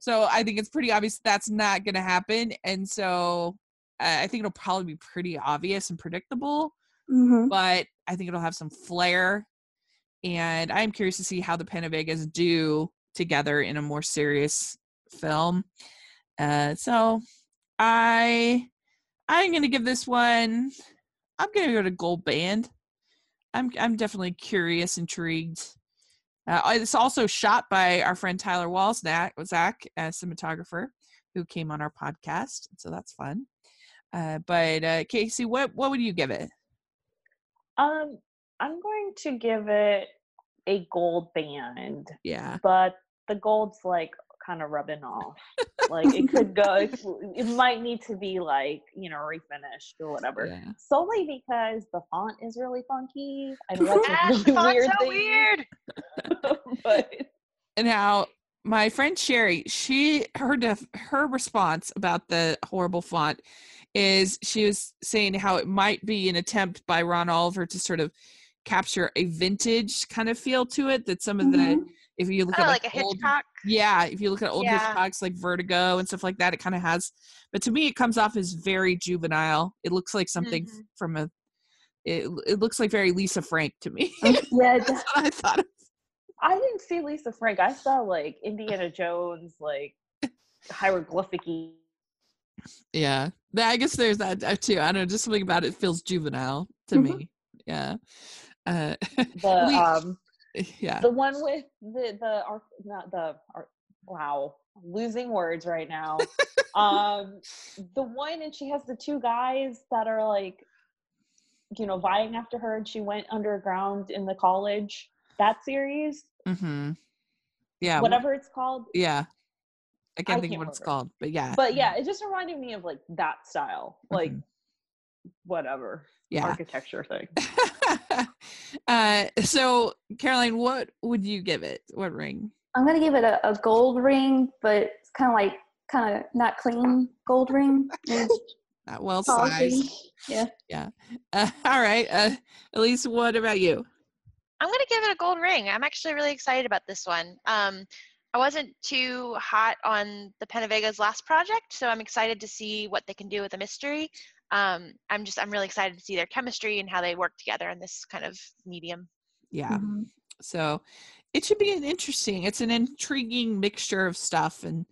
So I think it's pretty obvious that's not going to happen. And so uh, I think it'll probably be pretty obvious and predictable, hmm but I think it'll have some flair. And I'm curious to see how the Vegas do together in a more serious film. Uh, so I I'm gonna give this one. I'm gonna go to Gold Band. I'm I'm definitely curious, intrigued. Uh, it's also shot by our friend Tyler Walsnack, Zach, a cinematographer, who came on our podcast. So that's fun. Uh, but uh, Casey, what what would you give it? Um, I'm going to give it a gold band, Yeah. but the gold's like kind of rubbing off. like it could go. It, it might need to be like you know refinished or whatever. Yeah. Solely because the font is really funky. I know that's Yes, really font's weird so weird. but and how my friend Sherry, she her def, her response about the horrible font is she was saying how it might be an attempt by Ron Oliver to sort of capture a vintage kind of feel to it that some of the Mhm. if you look Oh, at like like, a old, Hitchcock. yeah if you look at old Yeah. Hitchcocks like Vertigo and stuff like that it kind of has but to me it comes off as very juvenile it looks like something Mhm. from a it, it looks like very Lisa Frank to me yeah. that's what I thought of I didn't see Lisa Frank. I saw like Indiana Jones, like hieroglyphic Yeah, I guess there's that too. I don't know, just something about it feels juvenile to Mhm. me. Yeah, uh, the We- um yeah, the one with the the arc not the arc, wow losing words right now um the one and she has the two guys that are like you know vying after her and she went underground in the college that series Mm-hmm. yeah, whatever it's called yeah. I can't I think of can't what it's called, but yeah, but yeah it just reminded me of like that style like Mhm. whatever yeah. architecture thing uh, so Caroline, what would you give it? What ring? I'm gonna give it a, a gold ring, but it's kind of like kind of not clean gold ring. Needs Not well sized. Yeah. Uh, all right, uh, Elise, what about you? I'm gonna give it a gold ring. I'm actually really excited about this one. Um, I wasn't too hot on the Vegas last project, so I'm excited to see what they can do with the mystery. Um, I'm just I'm really excited to see their chemistry and how they work together in this kind of medium. Yeah. Mhm. so it should be an interesting it's an intriguing mixture of stuff and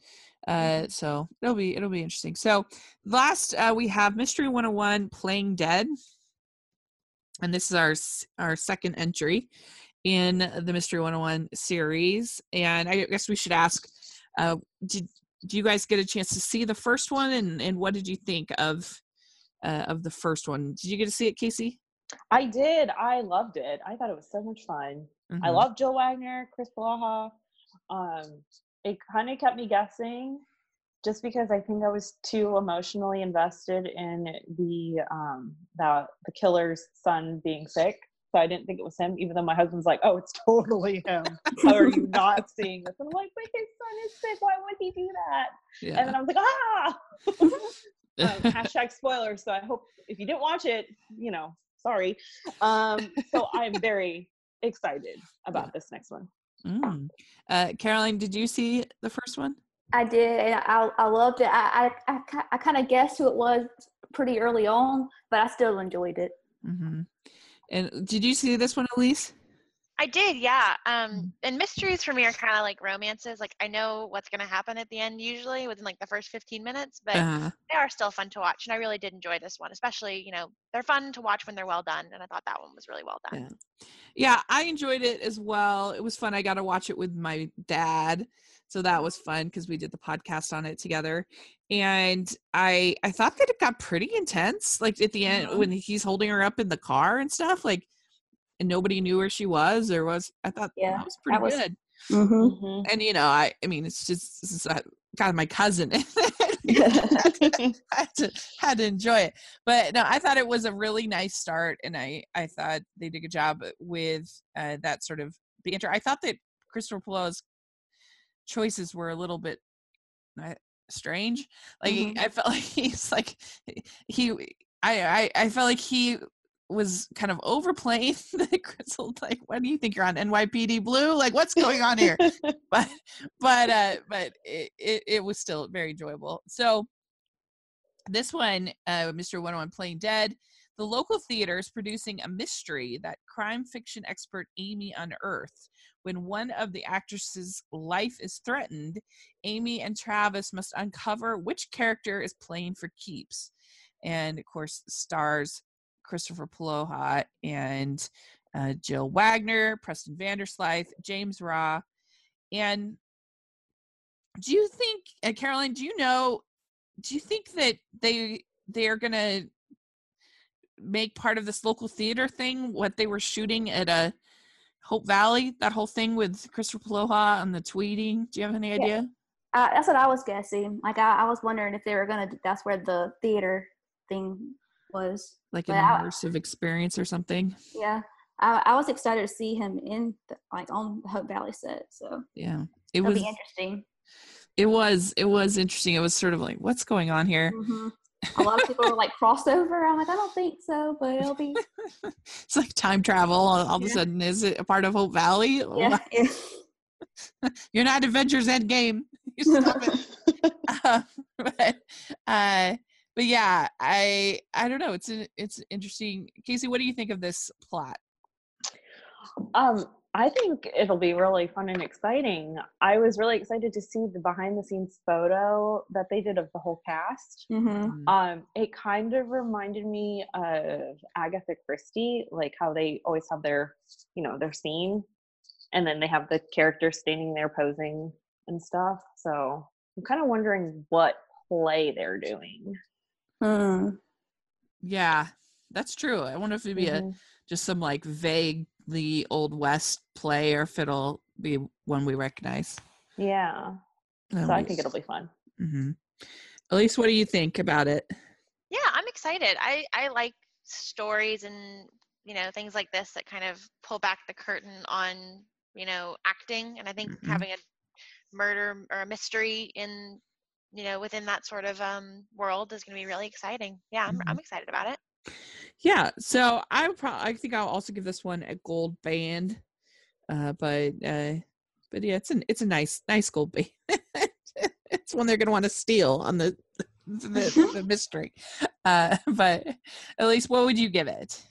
uh so it'll be it'll be interesting so last uh we have mystery 101 playing dead and this is our our second entry in the mystery 101 series and i guess we should ask uh did do you guys get a chance to see the first one and and what did you think of uh of the first one did you get to see it casey i did i loved it i thought it was so much fun I Mhm. love Jill Wagner, Chris Polaha. Um, it kind of kept me guessing, just because I think I was too emotionally invested in the um, the the killer's son being sick. So I didn't think it was him, even though my husband's like, "Oh, it's totally him." How are you not seeing this? And I'm like, "But his son is sick. Why would he do that?" yeah And then I was like, "Ah!" um, hashtag spoilers. So I hope if you didn't watch it, you know, sorry. Um, so I'm very excited about this next one. Mm. Uh, Caroline, did you see the first one? I did, and I I loved it. I I I, I kind of guessed who it was pretty early on, but I still enjoyed it. Mm-hmm. And did you see this one, Elise? I did, yeah. Um, Mm. and mysteries for me are kind of like romances. Like I know what's gonna happen at the end usually within like the first 15 minutes, but Uh, they are still fun to watch. And I really did enjoy this one, especially you know they're fun to watch when they're well done. And I thought that one was really well done. Yeah. yeah, I enjoyed it as well. It was fun. I got to watch it with my dad, so that was fun because we did the podcast on it together. And I I thought that it got pretty intense, like at the end Mhm. when he's holding her up in the car and stuff, like, and nobody knew where she was or was. I thought Yeah, that was pretty that was- good. Mm-hmm. Mhm. And you know, I I mean, it's just this is uh, kind of my cousin. had to had to enjoy it. But no, I thought it was a really nice start, and I I thought they did a good job with uh, that sort of banter. I thought that Christopher Polo's choices were a little bit. I, strange. Like Mhm. I felt like he's like he I I, I felt like he was kind of overplaying the crystal like what do you think you're on NYPD blue? Like what's going on here? But but uh but it, it it was still very enjoyable. So this one uh Mystery 101 playing dead the local theater is producing a mystery that crime fiction expert Amy unearthed. When one of the actresses life is threatened Amy and Travis must uncover which character is playing for keeps. And of course stars Kristoffer Polaha and uh, Jill Wagner, Preston Vanderslice, James Raw, and do you think, uh, Caroline? Do you know? Do you think that they they are gonna make part of this local theater thing? What they were shooting at a Hope Valley, that whole thing with Kristoffer Polaha and the tweeting. Do you have any idea? Uh, that's what I was guessing. Like I, I was wondering if they were gonna. That's where the theater thing was. Like an But I- immersive experience or something? Yeah, I, I was excited to see him in the, like on the Hope Valley set. So Yeah, it it'll was. interesting. It was. It was interesting. It was sort of like, what's going on here? hmm A lot of people were like crossover. I'm like, I don't think so, but it'll be. it's like time travel. All, all of a sudden, is it a part of Hope Valley? Yeah. You're not Avengers Endgame. You Stop it. Uh, but, uh, but yeah, I I don't know. It's a, it's interesting. Casey, what do you think of this plot? Um, I think it'll be really fun and exciting. I was really excited to see the behind the scenes photo that they did of the whole cast. hmm Um, it kind of reminded me of Agatha Christie, like how they always have their, you know, their scene, and then they have the characters standing there posing and stuff. So I'm kind of wondering what play they're doing. Mm. Yeah, that's true. I wonder if it'd be a Mhm. just some like vaguely old west play, or if it'll be one we recognize. Yeah, so I think it'll be fun. Mm-hmm. Elise, what do you think about it? Yeah, I'm excited. I I like stories and you know things like this that kind of pull back the curtain on you know acting, and I think Mhm. having a murder or a mystery in you know within that sort of um world is going to be really exciting. Yeah, I'm Mhm. I'm excited about it. Yeah, so I probably I think I'll also give this one a gold band. Uh but uh but yeah, it's an it's a nice nice gold band. it's one they're gonna want to steal on the the, the mystery. Uh but at least what would you give it?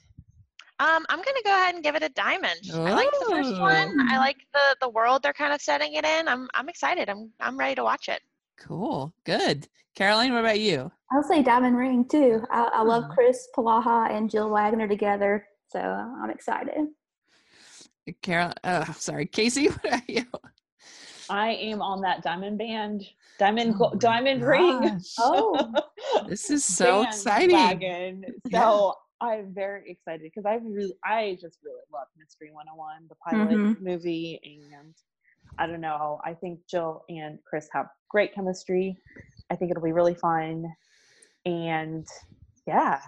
Um, I'm gonna go ahead and give it a diamond. I like the first one. I Oh. like the the world they're kind of setting it in. I'm I'm excited. I'm I'm ready to watch it. Cool. Good. Caroline, what about you? I'll say Diamond Ring too. I, I love Oh. Chris Polaha and Jill Wagner together, so I'm excited. Carol uh sorry, Casey, what about you? I am on that diamond band, diamond, Oh go- my diamond ring. Oh, This is so exciting. bandwagon. Yeah. So I'm very excited because I really, I just really love Mystery 101, the pilot Mhm. movie, and I don't know. I think Jill and Chris have great chemistry. I think it'll be really fun, and yeah,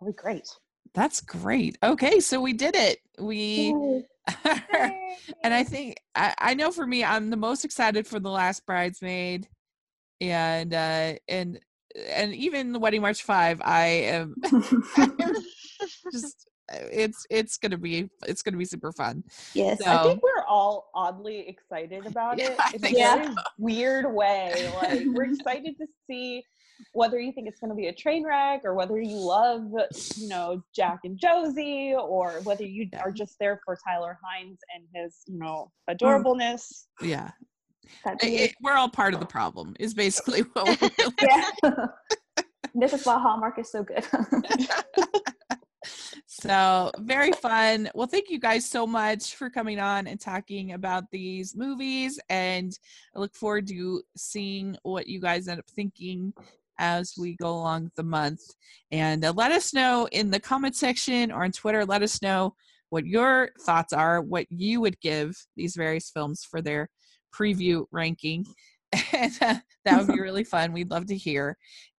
it'll be great. That's great. Okay, so we did it. We and I think I, I know for me, I'm the most excited for the last bridesmaid, and uh, and and even the wedding march five. I am just it's it's gonna be it's gonna be super fun. yes. So- I think we're all oddly excited about Yeah, it a so. weird way. Like we're excited to see whether you think it's going to be a train wreck or whether you love, you know, Jack and Josie or whether you Yeah. are just there for Tyler Hynes and his, you know, Mm. adorableness. Yeah, That'd I- be it- we're all part of the problem. Is basically what we're really yeah. this is why Hallmark is so good. So very fun. Well, thank you guys so much for coming on and talking about these movies. And I look forward to seeing what you guys end up thinking as we go along the month. And uh, let us know in the comment section or on Twitter. Let us know what your thoughts are, what you would give these various films for their preview ranking. And uh, that would be really fun. We'd love to hear.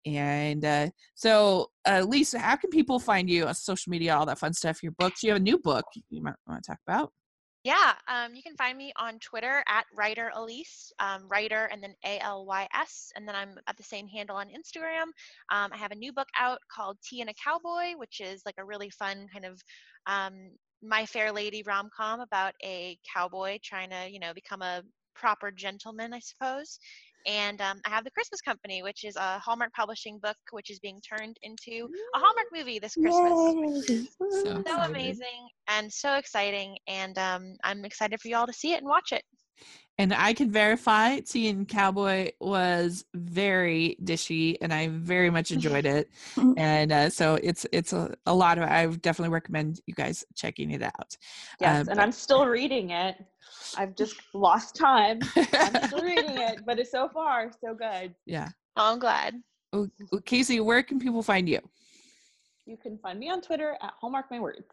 And uh, so, uh, Lisa, how can people find you on social media, all that fun stuff? Your books. You have a new book you might want to talk about. Yeah, um, you can find me on Twitter at writer Elise, um, writer and then A L Y S, and then I'm at the same handle on Instagram. Um, I have a new book out called Tea and a Cowboy, which is like a really fun kind of um, My Fair Lady rom com about a cowboy trying to, you know, become a proper gentleman, I suppose. And um, I have the Christmas Company, which is a Hallmark Publishing book, which is being turned into a Hallmark movie this Christmas. Yay. So So amazing and so exciting, and um, I'm excited for you all to see it and watch it. And I can verify Tea and Cowboy was very dishy and I very much enjoyed it. and uh, so it's it's a, a lot of I definitely recommend you guys checking it out. Yes, Um, and I'm still reading it. I've just lost time. I'm still reading it, but it's so far so good. yeah. Oh, I'm glad. Oh, oh, Casey, where can people find you? You can find me on Twitter at Hallmark My Words.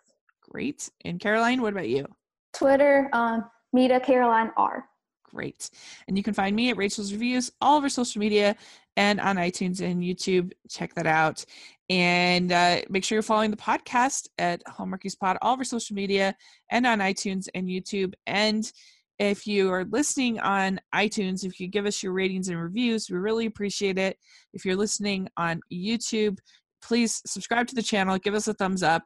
Great. And Caroline, what about you? Twitter, um, Meta Caroline R. Great. And you can find me at Rachel's Reviews, all over social media and on iTunes and YouTube. Check that out. And uh, make sure you're following the podcast at Hallmarkies Pod, all over social media and on iTunes and YouTube. And if you are listening on iTunes, if you give us your ratings and reviews, we really appreciate it. If you're listening on YouTube, please subscribe to the channel, give us a thumbs up,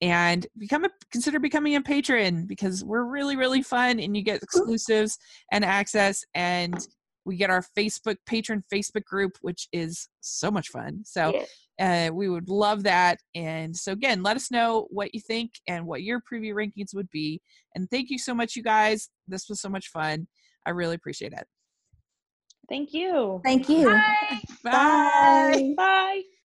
and become a consider becoming a patron because we're really really fun and you get exclusives and access and we get our Facebook patron Facebook group which is so much fun. So Yeah. uh, we would love that. And so again, let us know what you think and what your preview rankings would be. And thank you so much, you guys. This was so much fun. I really appreciate it. Thank you. Thank you. Bye. Bye. Bye.